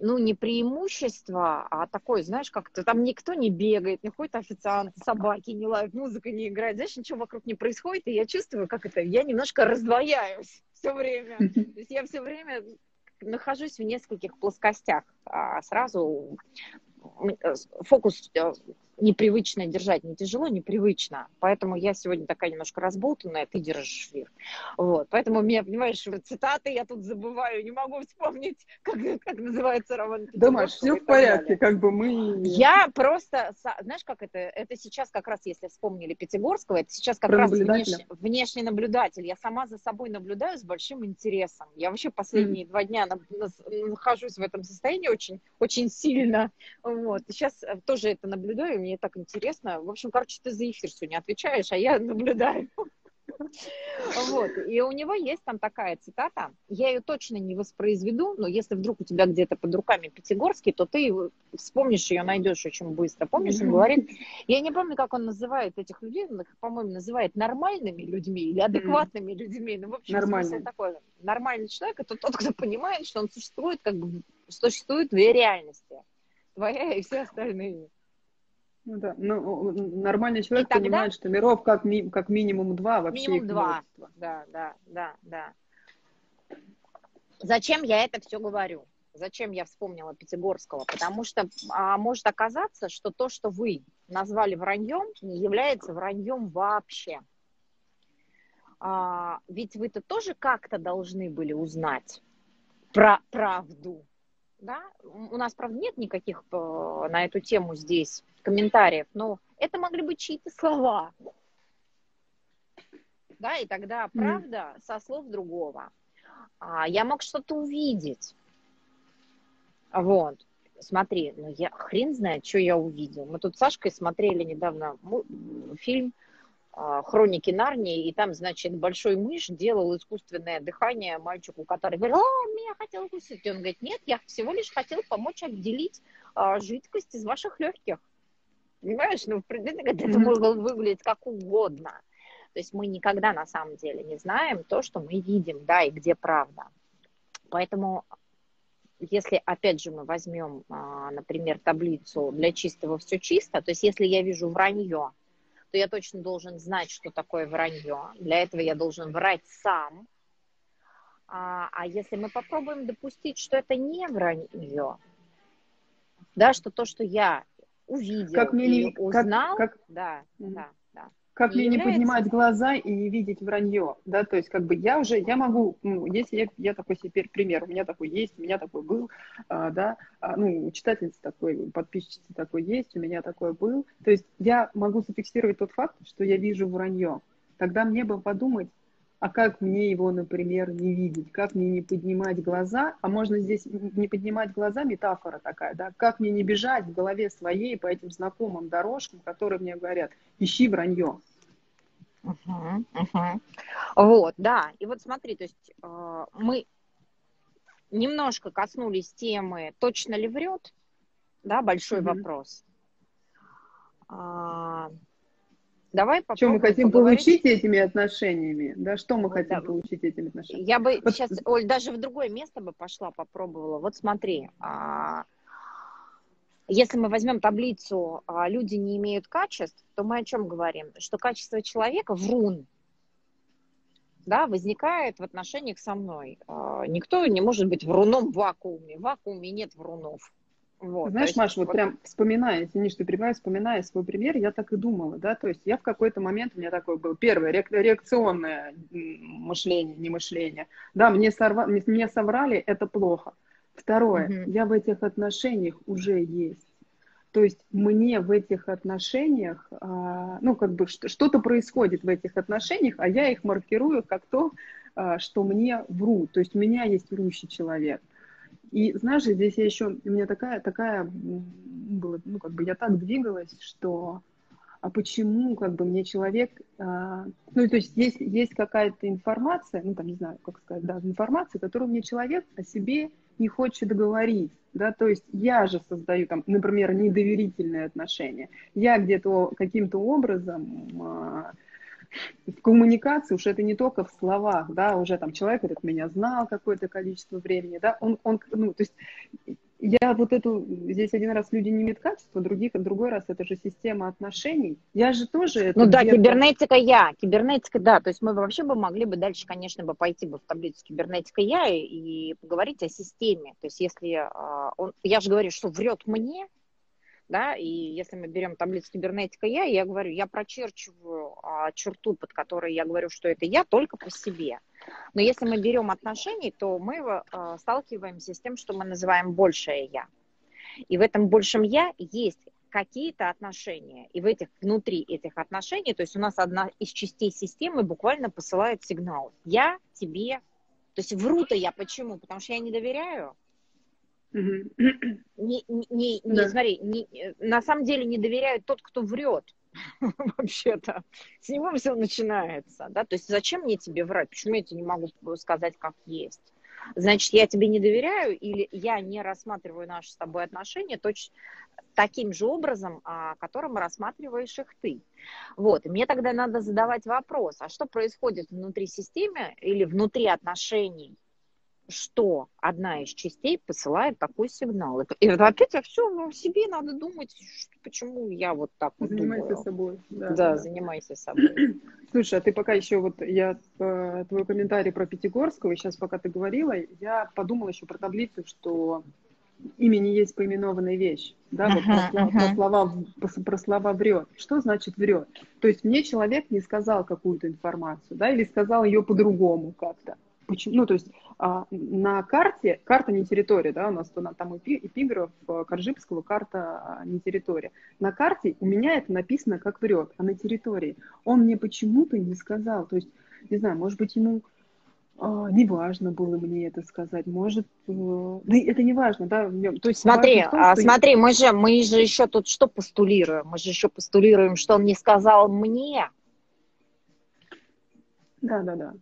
ну, не преимущество, а такое, знаешь, как-то там никто не бегает, не ходит официант, собаки не лают, музыка не играет, знаешь, ничего вокруг не происходит, и я чувствую, как это, я немножко раздвояюсь все время. То есть я все время нахожусь в нескольких плоскостях. А сразу э, фокус э, непривычно держать, не тяжело, непривычно. Поэтому я сегодня такая немножко разболтанная, ты держишь эфир. Вот. Поэтому меня, понимаешь, цитаты я тут забываю, не могу вспомнить, [laughs] как, как называется роман. Думаешь, все в порядке, как бы мы... Я просто, знаешь, как это, это сейчас как раз, если вспомнили Пятигорского, это сейчас как раз внеш, внешний наблюдатель. Я сама за собой наблюдаю с большим интересом. Я вообще последние mm. два дня на, на, нахожусь в этом состоянии очень, очень сильно. Вот. И сейчас тоже это наблюдаю, мне так интересно. В общем, короче, ты за эфир сегодня отвечаешь, а я наблюдаю. [laughs] Вот. И у него есть там такая цитата. Я ее точно не воспроизведу, но если вдруг у тебя где-то под руками Пятигорский, то ты вспомнишь ее, найдешь очень быстро. Помнишь, он говорит, я не помню, как он называет этих людей, он их, по-моему, называет нормальными людьми или адекватными людьми. Ну, в общем, Нормальный. такой. Нормальный человек – это тот, кто понимает, что он существует, как бы, существует две реальности. Твоя и все остальные. Ну да, ну, нормальный человек тогда... понимает, что миров как, ми, как минимум два вообще. Минимум два, да, да, да, да. Зачем я это все говорю? Зачем я вспомнила Пятигорского? Потому что а, может оказаться, что то, что вы назвали враньем, не является враньем вообще. А, ведь вы-то тоже как-то должны были узнать про правду. Да? У нас, правда, нет никаких э, на эту тему здесь комментариев, но это могли быть чьи-то слова. Да, и тогда правда mm. со слов другого. А, я мог что-то увидеть. Вот. Смотри, ну я хрен знает, что я увидел. Мы тут с Сашкой смотрели недавно фильм «Хроники Нарнии», и там, значит, большой мышь делал искусственное дыхание мальчику, который говорит, о, меня хотел укусить. И он говорит, нет, я всего лишь хотел помочь отделить а, жидкость из ваших легких. Понимаешь, ну, в принципе, это может выглядеть как угодно. То есть мы никогда на самом деле не знаем то, что мы видим, да, и где правда. Поэтому, если, опять же, мы возьмем, а, например, таблицу для чистого все чисто, то есть если я вижу вранье, то я точно должен знать, что такое вранье. Для этого я должен врать сам. А, а если мы попробуем допустить, что это не вранье, да, что то, что я увидел как мне не, узнал, как, как, да, да, да. Как мне является... не поднимать глаза и не видеть вранье, да, то есть как бы я уже, я могу, ну, если я, я такой себе пример, у меня такой есть, у меня такой был, а, да, а, ну, у читательницы такой, подписчицы такой есть, у меня такой был, то есть я могу зафиксировать тот факт, что я вижу вранье, тогда мне бы подумать, а как мне его, например, не видеть, как мне не поднимать глаза, а можно здесь не поднимать глаза, метафора такая, да, как мне не бежать в голове своей по этим знакомым дорожкам, которые мне говорят, ищи вранье. Угу, угу. Вот, да, и вот смотри, то есть э, мы немножко коснулись темы, точно ли врет, да, большой угу. вопрос. А, Давай попробуем Что мы хотим поговорить. получить этими отношениями? Да, что мы вот, хотим да. получить этими отношениями? Я бы вот. сейчас, Оль, даже в другое место бы пошла, попробовала. Вот смотри, а, если мы возьмем таблицу а, «Люди не имеют качеств», то мы о чем говорим? Что качество человека – врун, да, возникает в отношениях со мной. А, никто не может быть вруном в вакууме. В вакууме нет врунов. Вот, Знаешь, есть, Маш, вот, вот прям вспоминая, извини, что перебиваю, вспоминая свой пример, я так и думала, да, то есть я в какой-то момент, у меня такое было, первое, реакционное мышление, не мышление, да, мне, сорва, мне соврали, это плохо. Второе, угу. я в этих отношениях уже есть. То есть мне в этих отношениях, а, ну, как бы что-то происходит в этих отношениях, а я их маркирую как то, а, что мне врут. То есть у меня есть врущий человек. И знаешь, здесь я еще, у меня такая, такая была, ну, как бы я так двигалась, что а почему, как бы, мне человек, а, ну, то есть есть, есть какая-то информация, ну, там, не знаю, как сказать, да, информация, которую мне человек о себе не хочет говорить, да, то есть я же создаю, там, например, недоверительные отношения, я где-то каким-то образом а, в коммуникации уж это не только в словах, да, уже там человек этот меня знал какое-то количество времени, да, он, он ну, то есть я вот эту, здесь один раз люди не имеют качества, других, другой раз это же система отношений. Я же тоже это... Ну да, кибернетика я, кибернетика, да, то есть мы вообще бы могли бы дальше, конечно, бы пойти бы в таблицу кибернетика я и, и поговорить о системе. То есть если а, он, я же говорю, что врет мне, да, и если мы берем таблицу кибернетика я, я говорю, я прочерчиваю а, черту, под которой я говорю, что это я только по себе. Но если мы берем отношения, то мы а, сталкиваемся с тем, что мы называем большее я. И в этом большем я есть какие-то отношения. И в этих, внутри этих отношений, то есть у нас одна из частей системы буквально посылает сигнал. Я тебе, то есть вру-то я почему? Потому что я не доверяю, не, не, не, да. смотри, не, на самом деле не доверяют тот, кто врет. [laughs] Вообще-то. С него все начинается. Да? То есть зачем мне тебе врать? Почему я тебе не могу сказать, как есть? Значит, я тебе не доверяю или я не рассматриваю наши с тобой отношения точно таким же образом, а, которым рассматриваешь их ты. Вот, и мне тогда надо задавать вопрос, а что происходит внутри системы или внутри отношений что одна из частей посылает такой сигнал. И это опять а все ну, себе надо думать, что, почему я вот так вот Занимайся думаю. собой. Да, да, да, занимайся собой. [clears throat] Слушай, а ты пока еще вот, я э, твой комментарий про Пятигорского, сейчас пока ты говорила, я подумала еще про таблицу, что имени есть поименованная вещь, да, вот uh-huh, про, uh-huh. про, слова, про, про слова врет. Что значит врет? То есть мне человек не сказал какую-то информацию, да, или сказал ее по-другому как-то. Почему? Ну, то есть а, на карте, карта не территория, да, у нас там эпиграф э, Коржибского, карта а, не территория. На карте у меня это написано как врет, а на территории он мне почему-то не сказал. То есть, не знаю, может быть, ему а, не важно было мне это сказать, может, э, да это не важно, да. То есть смотри, том, а, смотри, мы же, мы же еще тут что постулируем? Мы же еще постулируем, что он не сказал мне. Да, да, да.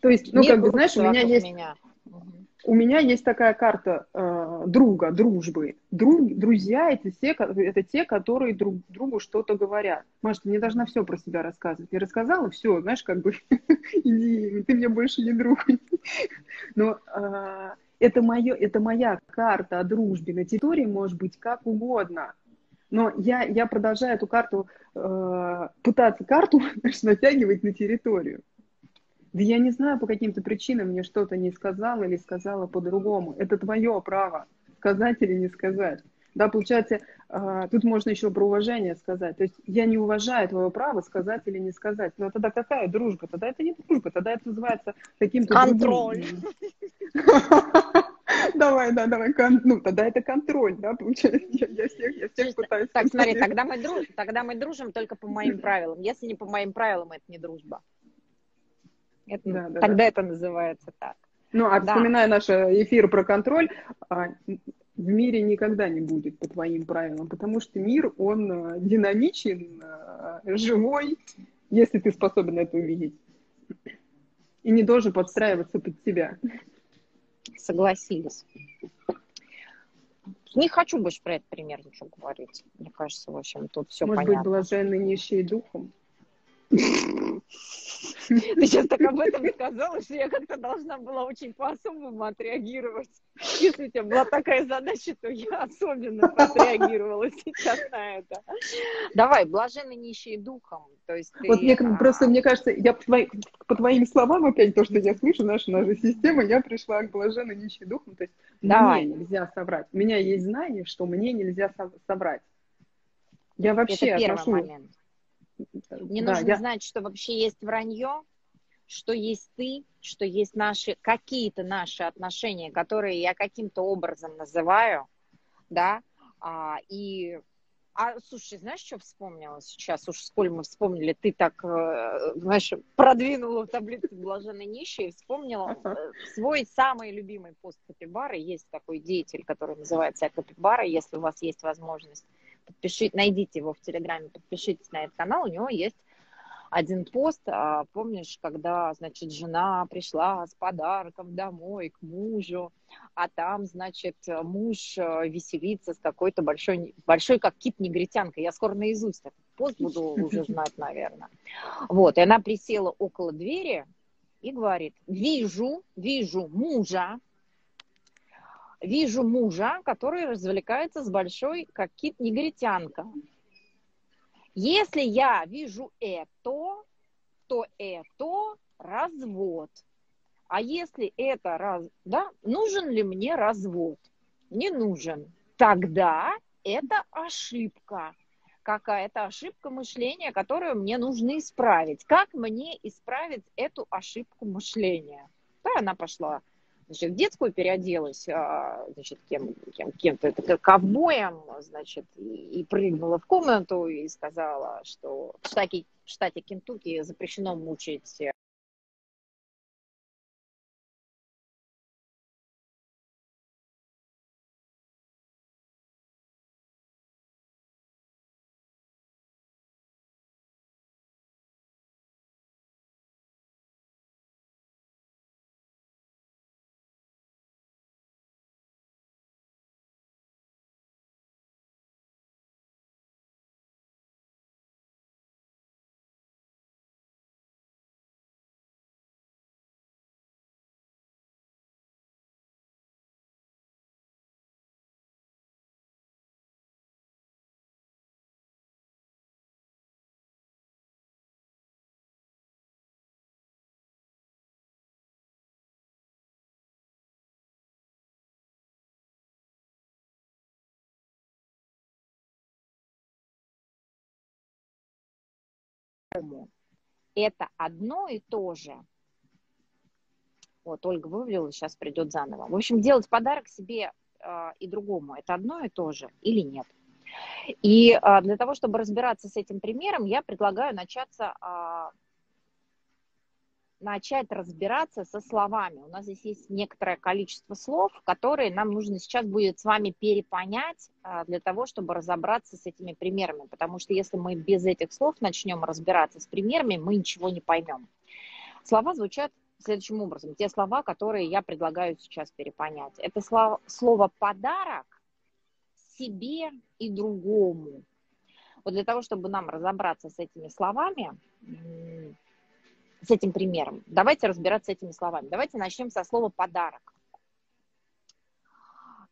То есть, ну, как бы, знаешь, у меня есть... Меня. у меня есть такая карта э, друга, дружбы. Друг, друзья это те, это те, которые друг другу что-то говорят. Маш, ты не должна все про себя рассказывать. Я рассказала, все, знаешь, как бы, [laughs] иди, ты мне больше не друг. Но э, это, мое, это моя карта о дружбе. На территории может быть как угодно. Но я, я продолжаю эту карту, э, пытаться карту [laughs] знаешь, натягивать на территорию. Да я не знаю, по каким-то причинам мне что-то не сказала или сказала по-другому. Это твое право, сказать или не сказать. Да, получается, э, тут можно еще про уважение сказать. То есть я не уважаю твое право сказать или не сказать. Но тогда какая дружба? Тогда это не дружба, тогда это называется каким-то... Контроль. [laughs] Давай, да, давай. Ну, тогда это контроль, да, получается. Я, всех, я всех пытаюсь... Так, смотри, тогда мы, дружим, тогда мы дружим только по моим [laughs] правилам. Если не по моим правилам, это не дружба. Это, да, да, тогда да. это называется так. Ну, а да. вспоминая наш эфир про контроль, а, в мире никогда не будет по твоим правилам, потому что мир, он а, динамичен, а, живой, если ты способен это увидеть. И не должен подстраиваться под тебя. Согласились. Не хочу больше про этот пример ничего говорить. Мне кажется, в общем, тут все Может понятно. быть, блаженны нищие духом? Ты сейчас так об этом сказала, что я как-то должна была очень по-особому отреагировать. Если у тебя была такая задача, то я особенно отреагировала сейчас на это. Давай, блаженны нищие духом. То есть ты, вот мне, а... просто, мне кажется, я по, твои, по твоим словам, опять то, что я слышу, наша, наша система, я пришла к блаженны нищие духом. То есть Давай. мне нельзя соврать. У меня есть знание, что мне нельзя соврать. Я вообще это первый отношу... момент мне да, нужно я... знать, что вообще есть вранье, что есть ты, что есть наши какие-то наши отношения, которые я каким-то образом называю, да, а, и а, слушай, знаешь, что вспомнила сейчас? Уж сколь мы вспомнили, ты так, э, знаешь, продвинула в таблицу блаженной нищей и вспомнила э, свой самый любимый пост Капибары. Есть такой деятель, который называется Капибара, если у вас есть возможность подпишите, найдите его в Телеграме, подпишитесь на этот канал, у него есть один пост, а, помнишь, когда, значит, жена пришла с подарком домой к мужу, а там, значит, муж э, веселится с какой-то большой, большой как кит-негритянкой. Я скоро наизусть этот пост буду уже знать, наверное. Вот, и она присела около двери и говорит, вижу, вижу мужа, вижу мужа, который развлекается с большой, как кит-негритянка. Если я вижу это, то это развод. А если это раз, да, нужен ли мне развод? Не нужен. Тогда это ошибка. Какая-то ошибка мышления, которую мне нужно исправить. Как мне исправить эту ошибку мышления? Да, она пошла значит, в детскую переоделась, а, значит, кем, кем, кем-то, это ковбоем, значит, и, прыгнула в комнату и сказала, что в штате, в штате Кентукки запрещено мучить э, это одно и то же. Вот, Ольга вывалила, сейчас придет заново. В общем, делать подарок себе э, и другому, это одно и то же или нет? И э, для того, чтобы разбираться с этим примером, я предлагаю начаться э, начать разбираться со словами. У нас здесь есть некоторое количество слов, которые нам нужно сейчас будет с вами перепонять а, для того, чтобы разобраться с этими примерами. Потому что если мы без этих слов начнем разбираться с примерами, мы ничего не поймем. Слова звучат следующим образом. Те слова, которые я предлагаю сейчас перепонять. Это слово, слово «подарок» себе и другому. Вот для того, чтобы нам разобраться с этими словами, с этим примером, давайте разбираться с этими словами. Давайте начнем со слова «подарок».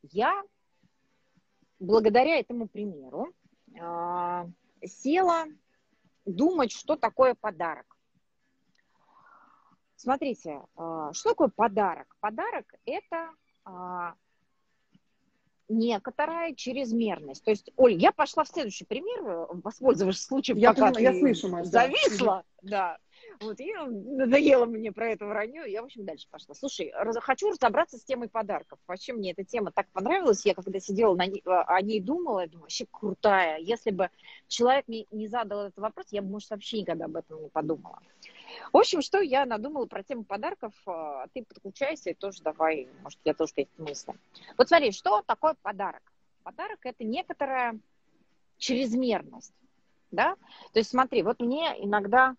Я благодаря этому примеру э, села думать, что такое подарок. Смотрите, э, что такое подарок? Подарок – это э, некоторая чрезмерность. То есть, Оль, я пошла в следующий пример, э, воспользовавшись случаем, я пока понимаю, ты я слышу, Маш, зависла. Да. Вот, и надоело мне про это вранье, я, в общем, дальше пошла. Слушай, раз, хочу разобраться с темой подарков. Вообще мне эта тема так понравилась, я когда сидела на ней, о ней думала, я думаю, вообще крутая. Если бы человек мне не задал этот вопрос, я бы, может, вообще никогда об этом не подумала. В общем, что я надумала про тему подарков, а, ты подключайся и тоже давай, может, я тоже какие-то мысли. Вот смотри, что такое подарок? Подарок – это некоторая чрезмерность, да? То есть смотри, вот мне иногда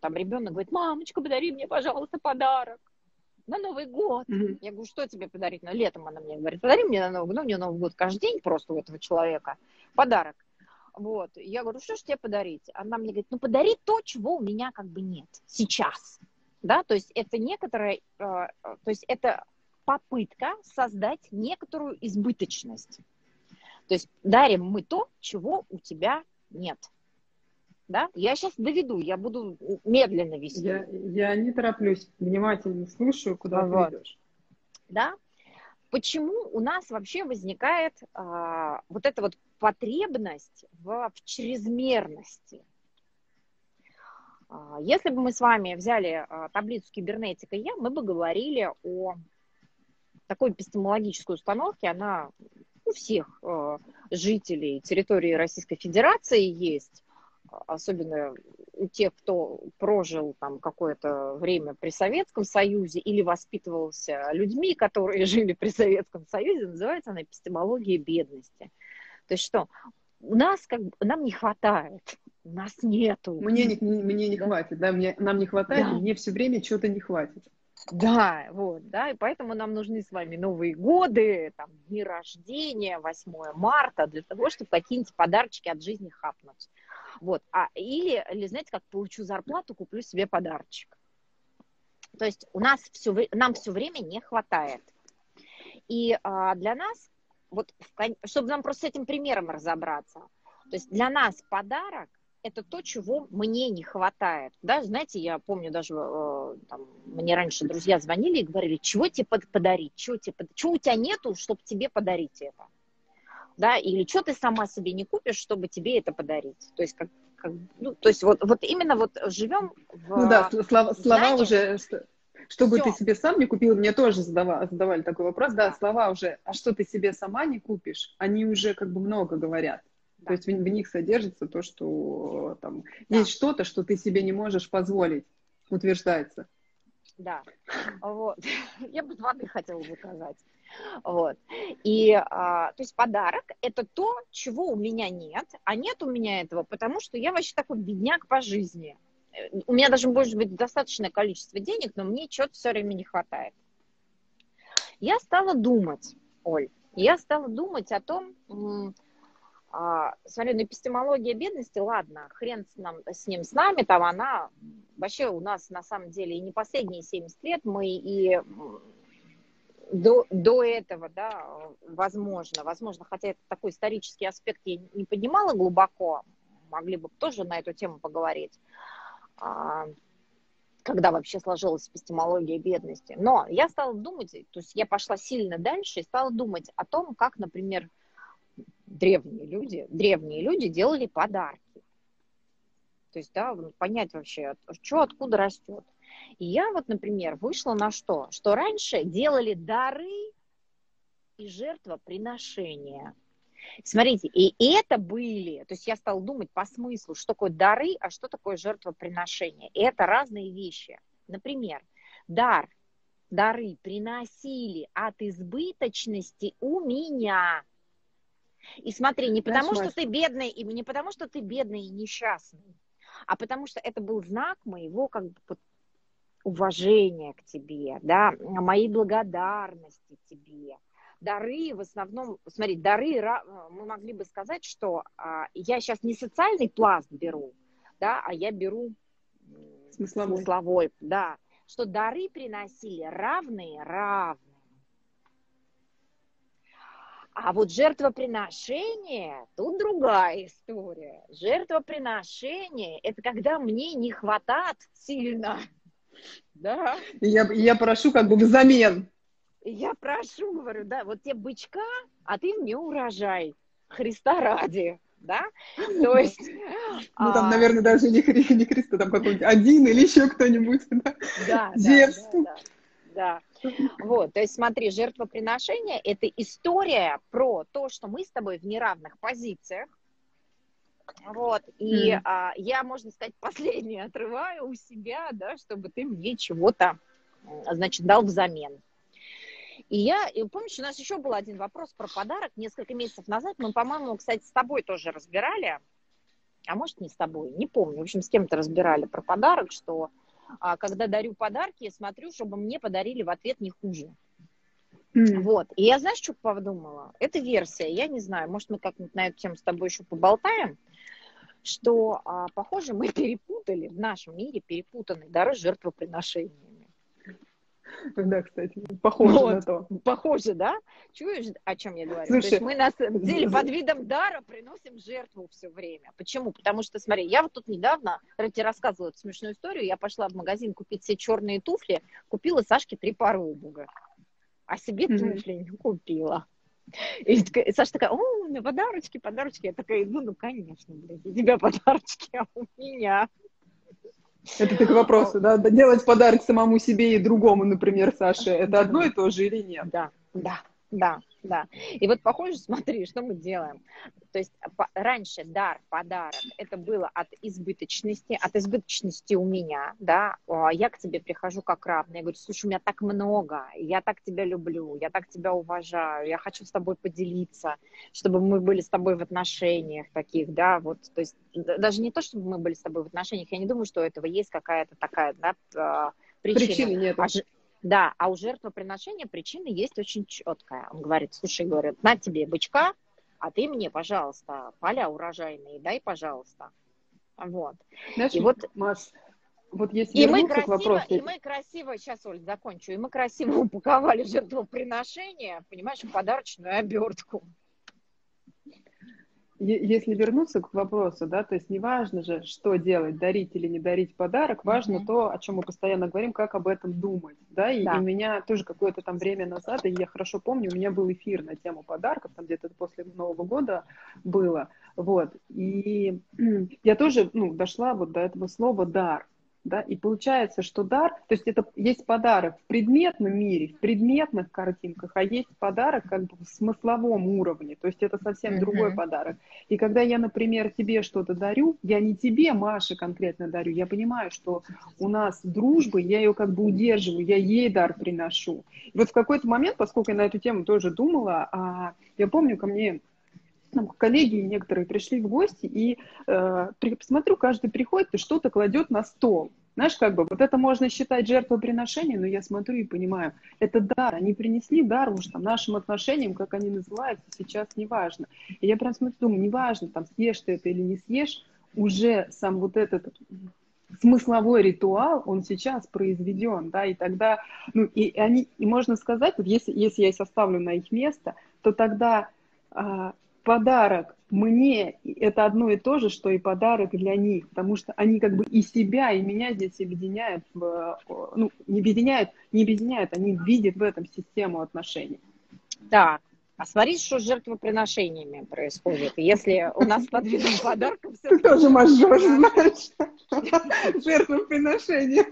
там ребенок говорит, мамочка, подари мне, пожалуйста, подарок на Новый год. Mm-hmm. Я говорю, что тебе подарить? На летом она мне говорит, подари мне на Новый год. Ну, мне Новый год каждый день просто у этого человека подарок. Вот. Я говорю, что же тебе подарить? Она мне говорит, ну, подари то, чего у меня как бы нет сейчас. Да, то есть это некоторая, э, то есть это попытка создать некоторую избыточность. То есть дарим мы то, чего у тебя нет да? Я сейчас доведу, я буду медленно вести. Я, я не тороплюсь, внимательно слушаю, куда вот. ты идешь. Да? Почему у нас вообще возникает а, вот эта вот потребность в, в чрезмерности? А, если бы мы с вами взяли а, таблицу кибернетика Я, мы бы говорили о такой эпистемологической установке, она у всех э, жителей территории Российской Федерации есть, особенно у тех, кто прожил там какое-то время при Советском Союзе или воспитывался людьми, которые [laughs] жили при Советском Союзе, называется она эпистемология бедности. То есть что? У нас как бы, нам не хватает, у нас нету. Мне не, мне не да? хватит, да, мне, нам не хватает, да. мне все время чего-то не хватит. Да, вот, да, и поэтому нам нужны с вами Новые годы, там, дни рождения, 8 марта, для того, чтобы какие-нибудь подарочки от жизни хапнуть. Вот. А, или, или, знаете, как получу зарплату, куплю себе подарочек. То есть у нас все, нам все время не хватает. И а, для нас, вот, чтобы нам просто с этим примером разобраться, то есть для нас подарок это то, чего мне не хватает. Да, знаете, я помню даже, э, там, мне раньше друзья звонили и говорили, чего тебе подарить, чего, тебе, чего у тебя нету, чтобы тебе подарить это да, или что ты сама себе не купишь, чтобы тебе это подарить. То есть, как, как, ну, то есть вот, вот именно вот живем в... Ну да, слова, слова уже, что, чтобы Всё. ты себе сам не купил, мне тоже задавали, задавали такой вопрос, да, слова уже, а что ты себе сама не купишь, они уже как бы много говорят. Да. То есть в, в них содержится то, что там да. есть что-то, что ты себе не можешь позволить, утверждается. Да, вот. [laughs] Я бы воды хотела заказать. Вот. И, а, то есть подарок – это то, чего у меня нет, а нет у меня этого, потому что я вообще такой бедняк по жизни. У меня даже может быть достаточное количество денег, но мне чего-то все время не хватает. Я стала думать, Оль, я стала думать о том, а, смотри, ну эпистемология бедности, ладно, хрен с, нам, с ним, с нами, там она вообще у нас на самом деле и не последние 70 лет, мы и до, до этого, да, возможно, возможно, хотя это такой исторический аспект я не поднимала глубоко, могли бы тоже на эту тему поговорить, когда вообще сложилась эпистемология бедности. Но я стала думать, то есть я пошла сильно дальше и стала думать о том, как, например, древние люди, древние люди делали подарки. То есть, да, понять вообще, что откуда растет. И я вот, например, вышла на что? Что раньше делали дары и жертвоприношения. Смотрите, и это были, то есть я стала думать по смыслу, что такое дары, а что такое жертвоприношение. И это разные вещи. Например, дар, дары приносили от избыточности у меня. И смотри, не потому, Знаешь, что ты бедный, и не потому, что ты бедный и несчастный, а потому что это был знак моего как бы уважения к тебе, да, моей благодарности тебе. Дары в основном, смотри, дары, мы могли бы сказать, что а, я сейчас не социальный пласт беру, да, а я беру смысловой. смысловой, да, что дары приносили равные равные. А вот жертвоприношение, тут другая история. Жертвоприношение – это когда мне не хватает сильно. [laughs] Да. я, я прошу как бы взамен. Я прошу, говорю, да, вот тебе бычка, а ты мне урожай. Христа ради да? То [laughs] есть... Ну, там, а... наверное, даже не, не Христа, там какой-нибудь один или еще кто-нибудь, да? Да, Дерзкий. да, да, да. Вот, то есть смотри, жертвоприношение – это история про то, что мы с тобой в неравных позициях, вот, и mm. а, я, можно сказать, последнее отрываю у себя, да, чтобы ты мне чего-то, значит, дал взамен. И я, и помнишь, у нас еще был один вопрос про подарок несколько месяцев назад. Мы, по-моему, кстати, с тобой тоже разбирали, а может, не с тобой, не помню. В общем, с кем-то разбирали про подарок, что а, когда дарю подарки, я смотрю, чтобы мне подарили в ответ не хуже. Mm. Вот. И я, знаешь, что подумала? Это версия, я не знаю, может, мы как-нибудь на эту тему с тобой еще поболтаем, что, а, похоже, мы [laughs] перепутали, в нашем мире перепутаны дары жертвоприношения. Да, кстати, похоже вот, на то. Похоже, да? Чуешь, о чем я говорю? Слушай, То есть мы на самом деле под видом дара приносим жертву все время. Почему? Потому что, смотри, я вот тут недавно, я тебе рассказывала эту смешную историю, я пошла в магазин купить все черные туфли, купила Сашке три пары обуви, а себе mm-hmm. туфли не купила. И, и Саша такая, о, у меня подарочки, подарочки. Я такая, ну, ну, конечно, блядь, у тебя подарочки, а у меня это ты к вопросу, да? Делать подарок самому себе и другому, например, Саше, это одно и то же или нет? Да, да, да, да. И вот похоже, [laughs] смотри, что мы делаем. То есть раньше дар, подарок, это было от избыточности, от избыточности у меня, да, я к тебе прихожу как равный, я говорю, слушай, у меня так много, я так тебя люблю, я так тебя уважаю, я хочу с тобой поделиться, чтобы мы были с тобой в отношениях таких, да, вот, то есть даже не то, чтобы мы были с тобой в отношениях, я не думаю, что у этого есть какая-то такая, да, а, причина. Причины нет. А, да, а у жертвоприношения причина есть очень четкая. Он говорит, слушай, говорит, на тебе бычка, а ты мне, пожалуйста, поля урожайные дай, пожалуйста. Вот. Знаешь, и вот, Маш, вот если и мы красиво, вопросу... И мы красиво, сейчас, Оль, закончу, и мы красиво [laughs] упаковали жертвоприношение, понимаешь, в подарочную обертку если вернуться к вопросу, да, то есть не важно же, что делать, дарить или не дарить подарок, важно mm-hmm. то, о чем мы постоянно говорим, как об этом думать, да, и, да. и у меня тоже какое-то там время назад, и я хорошо помню, у меня был эфир на тему подарков, там где-то после Нового года было, вот, и [clears throat] я тоже, ну, дошла вот до этого слова «дар», да, и получается, что дар, то есть это есть подарок в предметном мире, в предметных картинках, а есть подарок как бы в смысловом уровне, то есть это совсем mm-hmm. другой подарок. И когда я, например, тебе что-то дарю, я не тебе, Маше, конкретно дарю, я понимаю, что у нас дружба, я ее как бы удерживаю, я ей дар приношу. И вот в какой-то момент, поскольку я на эту тему тоже думала, а, я помню, ко мне там коллеги некоторые пришли в гости, и э, посмотрю, каждый приходит и что-то кладет на стол. Знаешь, как бы, вот это можно считать жертвоприношением, но я смотрю и понимаю, это дар, они принесли дар уж там нашим отношениям, как они называются, сейчас неважно. И я прям смотрю, думаю, неважно, там съешь ты это или не съешь, уже сам вот этот смысловой ритуал, он сейчас произведен, да, и тогда, ну, и они, и можно сказать, вот если, если я составлю на их место, то тогда а, подарок мне это одно и то же, что и подарок для них, потому что они как бы и себя, и меня здесь объединяют, в, ну, не объединяют, не объединяют, они видят в этом систему отношений. Так, а смотри, что с жертвоприношениями происходит. Если у нас под видом подарков... Ты тоже мажор, знаешь. [laughs] Жертвоприношения.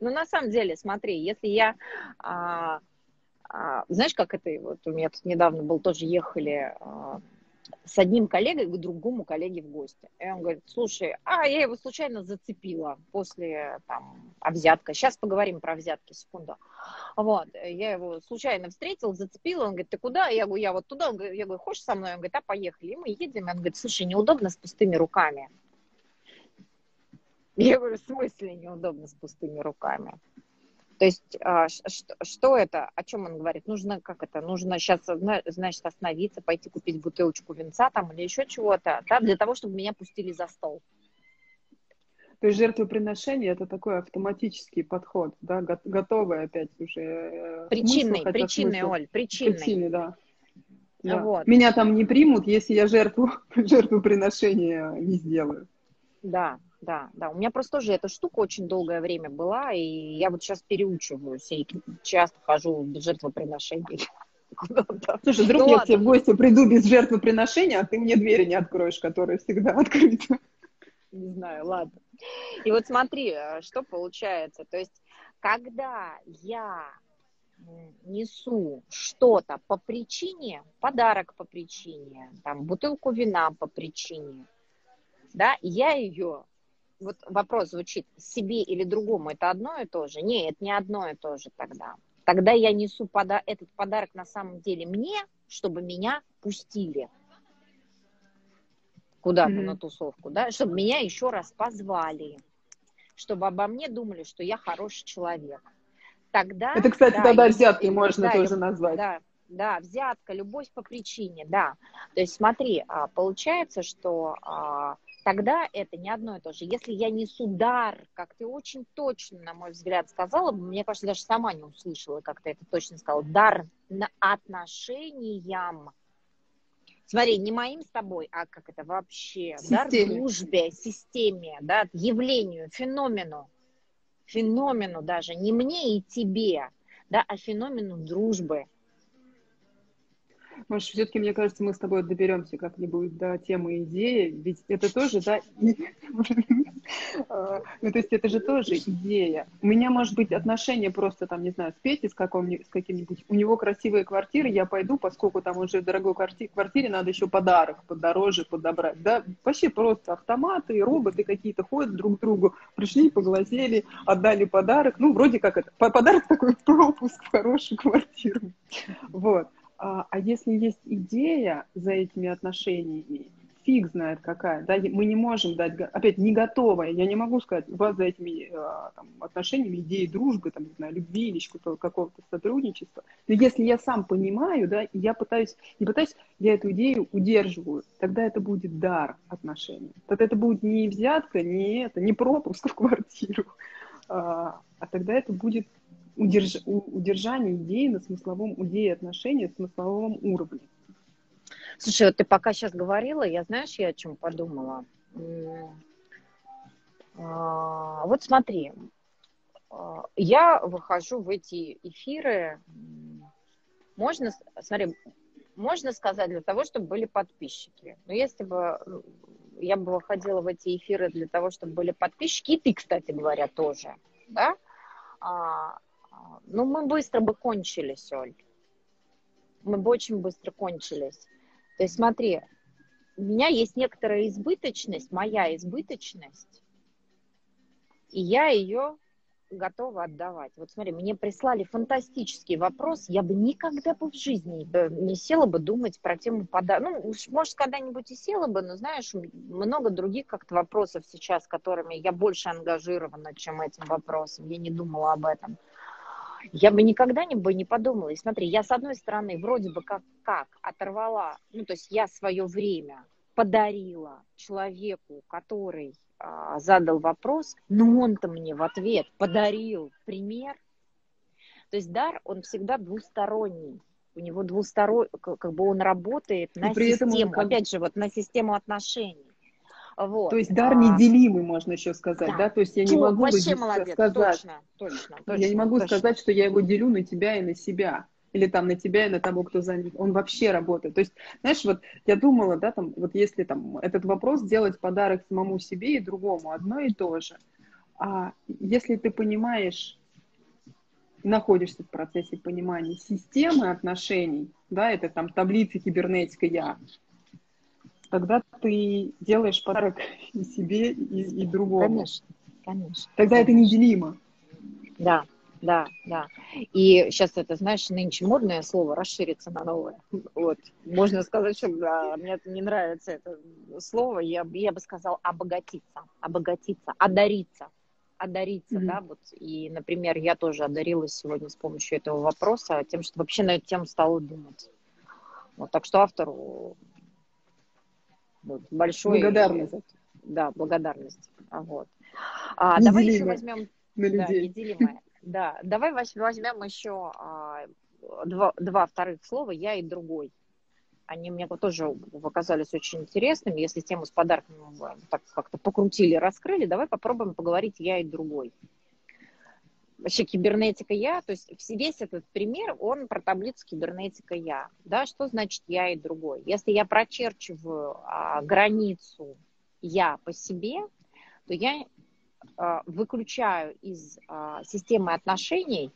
Ну, на самом деле, смотри, если я а, знаешь, как это, вот у меня тут недавно был, тоже ехали а, с одним коллегой к другому коллеге в гости. И он говорит, слушай, а я его случайно зацепила после там взятка. Сейчас поговорим про взятки, секунду. Вот, я его случайно встретила, зацепила, он говорит, ты куда? Я говорю, я вот туда. Он говорит, я говорю, хочешь со мной? Он говорит, а поехали. И мы едем. Он говорит, слушай, неудобно с пустыми руками. Я говорю, в смысле неудобно с пустыми руками? То есть а, что, это, о чем он говорит? Нужно, как это, нужно сейчас, значит, остановиться, пойти купить бутылочку винца там или еще чего-то, да, для того, чтобы меня пустили за стол. То есть жертвоприношение это такой автоматический подход, да, готовый опять уже. Э, причинный, смысл, причинный, смысл. Оль, причинный. Причинный, да. да. Вот. Меня там не примут, если я жертву, [laughs] жертвоприношение не сделаю. Да, да, да. У меня просто тоже эта штука очень долгое время была, и я вот сейчас переучиваюсь, и часто хожу без жертвоприношений. [laughs] Слушай, вдруг ну, я к тебе в гости приду без жертвоприношения, а ты мне двери не откроешь, которые всегда [laughs] открыты. Не знаю, ладно. И вот смотри, э, что получается. То есть, когда я несу что-то по причине, подарок по причине, там, бутылку вина по причине, да, я ее, вот вопрос звучит, себе или другому это одно и то же? Нет, это не одно и то же тогда. Тогда я несу пода этот подарок на самом деле мне, чтобы меня пустили куда-то mm-hmm. на тусовку, да, чтобы меня еще раз позвали, чтобы обо мне думали, что я хороший человек. Тогда... Это, кстати, да, тогда взяткой можно да, тоже назвать. Да, да, взятка, любовь по причине, да. То есть смотри, а, получается, что а, тогда это не одно и то же. Если я несу дар, как ты очень точно, на мой взгляд, сказала, мне кажется, даже сама не услышала, как ты это точно сказала, дар на отношениям, Смотри, не моим с тобой, а как это вообще, системе. да, дружбе, системе, да, явлению, феномену, феномену даже, не мне и тебе, да, а феномену дружбы. Может, все-таки, мне кажется, мы с тобой доберемся как-нибудь до темы идеи, ведь это тоже, да, а, [laughs] ну, то есть это же тоже идея. У меня, может быть, отношения просто там, не знаю, с Петей, с, с каким-нибудь, у него красивые квартиры, я пойду, поскольку там уже в дорогой квартире, квартире надо еще подарок подороже подобрать, да, вообще просто автоматы, роботы какие-то ходят друг к другу, пришли, поглазели, отдали подарок, ну, вроде как это, подарок такой [laughs] пропуск в хорошую квартиру, вот. А, а если есть идея за этими отношениями, фиг знает какая, да, мы не можем дать, опять, не готовая, я не могу сказать, у вас за этими а, там, отношениями идеи дружбы, там, не знаю, любви или какого-то сотрудничества, но если я сам понимаю, да, и я пытаюсь, не пытаюсь, я эту идею удерживаю, тогда это будет дар отношений, тогда это будет не взятка, не это, не пропуск в квартиру, а, а тогда это будет удерж... удержание идеи на смысловом, идеи отношений на смысловом уровне. Слушай, вот ты пока сейчас говорила, я знаешь, я о чем подумала? А, вот смотри, а, я выхожу в эти эфиры, можно, смотри, можно сказать для того, чтобы были подписчики. Но если бы я бы выходила в эти эфиры для того, чтобы были подписчики, и ты, кстати говоря, тоже, да, а, ну, мы быстро бы кончились, Оль. Мы бы очень быстро кончились. То есть смотри, у меня есть некоторая избыточность, моя избыточность, и я ее готова отдавать. Вот смотри, мне прислали фантастический вопрос, я бы никогда бы в жизни не села бы думать про тему подарка. Ну, может, когда-нибудь и села бы, но, знаешь, много других как-то вопросов сейчас, которыми я больше ангажирована, чем этим вопросом. Я не думала об этом я бы никогда не бы не подумала. И смотри, я с одной стороны вроде бы как, как оторвала, ну то есть я свое время подарила человеку, который а, задал вопрос, но он-то мне в ответ подарил пример. То есть дар, он всегда двусторонний. У него двусторонний, как бы он работает на систему, как... опять же, вот на систему отношений. Вот. То есть дар неделимый, можно еще сказать, да? да? То есть я не могу вообще молодец, сказать, точно, точно, точно, я не могу точно. сказать, что я его делю на тебя и на себя или там на тебя и на того, кто занят. Он вообще работает. То есть, знаешь, вот я думала, да, там, вот если там этот вопрос сделать подарок самому себе и другому, одно и то же. А если ты понимаешь, находишься в процессе понимания системы отношений, да, это там таблицы кибернетика я, тогда ты делаешь подарок [laughs] и себе, и, и другому. Конечно, конечно. Тогда конечно. это неделимо. Да, да, да. И сейчас это, знаешь, нынче модное слово расширится на новое. Вот. Можно сказать, что да, мне это не нравится это слово. Я, я бы сказала обогатиться, обогатиться, одариться одариться, mm-hmm. да, вот, и, например, я тоже одарилась сегодня с помощью этого вопроса тем, что вообще на эту тему стала думать. Вот, так что автору вот, большой... Благодарность. Да, благодарность. Вот. А, давай еще возьмем... На людей. Да. Да, давай возьмем еще а, два, два вторых слова «я» и «другой». Они мне тоже показались очень интересными. Если тему с подарками так как-то покрутили, раскрыли, давай попробуем поговорить «я» и «другой». Вообще кибернетика «я», то есть весь этот пример, он про таблицу кибернетика «я». Да, что значит «я» и «другой»? Если я прочерчиваю а, границу «я» по себе, то я а, выключаю из а, системы отношений,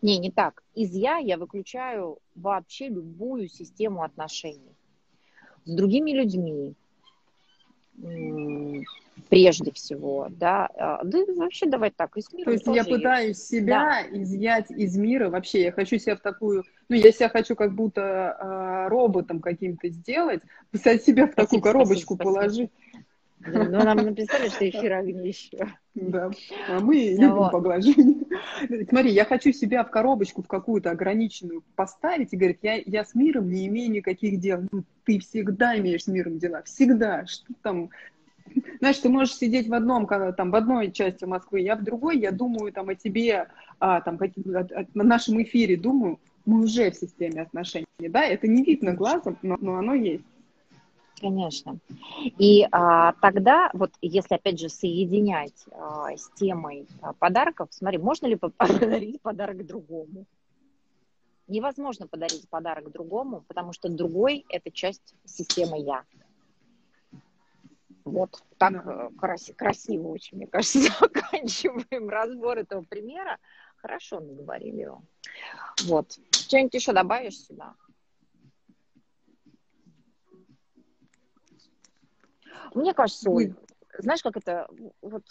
не, не так, из я я выключаю вообще любую систему отношений с другими людьми, прежде всего, да, а, да вообще давай так, из мира. То есть я пытаюсь есть. себя да. изъять из мира, вообще я хочу себя в такую, ну я себя хочу как будто э, роботом каким-то сделать, писать себя в такую коробочку спасибо, положить. Ну, нам написали, что эфир огнище. Да, а мы любим поглаживание. Смотри, я хочу себя в коробочку в какую-то ограниченную поставить и говорить, я, я с миром не имею никаких дел. Ну, ты всегда имеешь с миром дела, всегда. Что там, знаешь, ты можешь сидеть в одном, там, в одной части Москвы, я в другой, я думаю там о тебе, а, там, на нашем эфире думаю, мы уже в системе отношений, да, это не видно глазом, но, но оно есть. Конечно. И а, тогда, вот если опять же соединять а, с темой а, подарков, смотри, можно ли [laughs] подарить подарок другому? Невозможно подарить подарок другому, потому что другой – это часть системы «я». Вот так да. Э, крас- красиво очень, мне кажется, [laughs] заканчиваем разбор этого примера. Хорошо наговорили его. Вот. Что-нибудь еще добавишь сюда? Мне кажется, Оль, знаешь, как это, вот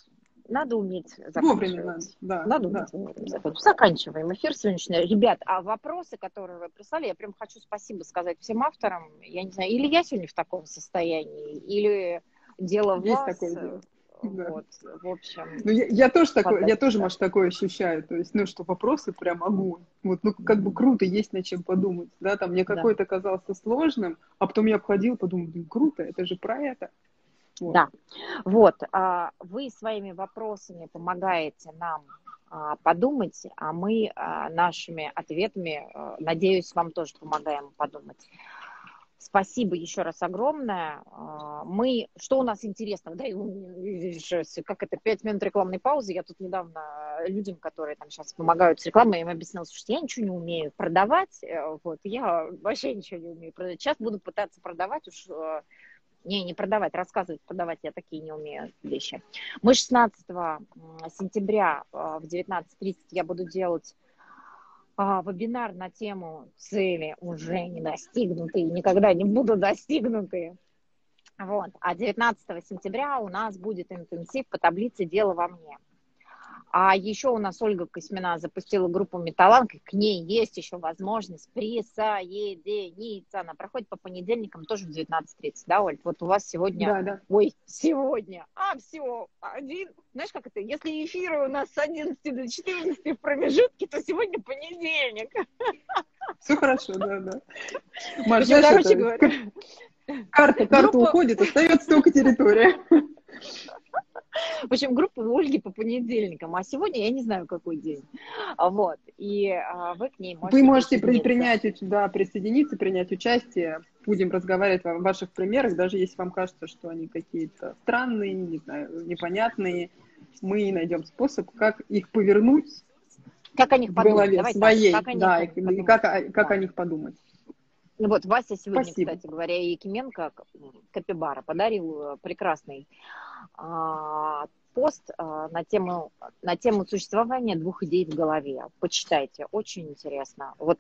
надо уметь заканчивать. да, надо да. уметь да. Заканчиваем эфир сегодняшний. Ребят, а вопросы, которые вы прислали, я прям хочу спасибо сказать всем авторам. Я не знаю, или я сегодня в таком состоянии, или дело в Есть такое дело. Да. Вот, в общем. Ну, я, я тоже такое, я тоже, может, такое ощущаю. То есть, ну, что вопросы прям огонь. Вот, ну, как бы круто, есть над чем подумать. Да, там мне какой-то казался сложным, а потом я обходил, подумал, блин, круто, это же про это. Вот. Да, вот, а, вы своими вопросами помогаете нам а, подумать, а мы а, нашими ответами, надеюсь, вам тоже помогаем подумать. Спасибо еще раз огромное. Мы, что у нас интересного, да, как это, пять минут рекламной паузы, я тут недавно людям, которые там сейчас помогают с рекламой, я им объяснила, что я ничего не умею продавать, э, вот, я вообще ничего не умею продавать. Сейчас буду пытаться продавать уж э, не, не продавать, рассказывать, продавать я такие не умею вещи. Мы 16 сентября а, в 19.30 я буду делать а, вебинар на тему цели уже не достигнутые, никогда не будут достигнутые. Вот. А 19 сентября у нас будет интенсив по таблице «Дело во мне». А еще у нас Ольга Косьмина запустила группу Металланг, к ней есть еще возможность присоединиться. Она проходит по понедельникам тоже в 19.30, да, Оль? Вот у вас сегодня... Да, да. Ой, сегодня. А, все, один... Знаешь, как это? Если эфиры у нас с 11 до 14 в промежутке, то сегодня понедельник. Все хорошо, да, да. Маш, знаешь, короче это... говоря... Карта, карта Группа... уходит, остается только территория. [laughs] В общем, группа у Ольги по понедельникам, а сегодня я не знаю, какой день. А, вот, и а, вы к ней можете Вы можете принять, да, присоединиться, принять участие. Будем разговаривать о ваших примерах, даже если вам кажется, что они какие-то странные, не знаю, непонятные. Мы найдем способ, как их повернуть как о них подумать. Давай своей, так, как да, и как, как да. о них подумать. Вот Вася сегодня, Спасибо. кстати говоря, Якименко, Капибара, подарил э, прекрасный а, пост а, на тему, на тему существования двух идей в голове. Почитайте, очень интересно. Вот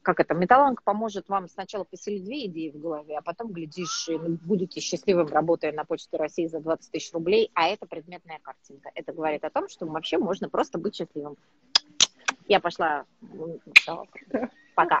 как это, Металланг поможет вам сначала поселить две идеи в голове, а потом, глядишь, будете счастливым, работая на Почте России за 20 тысяч рублей, а это предметная картинка. Это говорит о том, что вообще можно просто быть счастливым. Я пошла. Пока.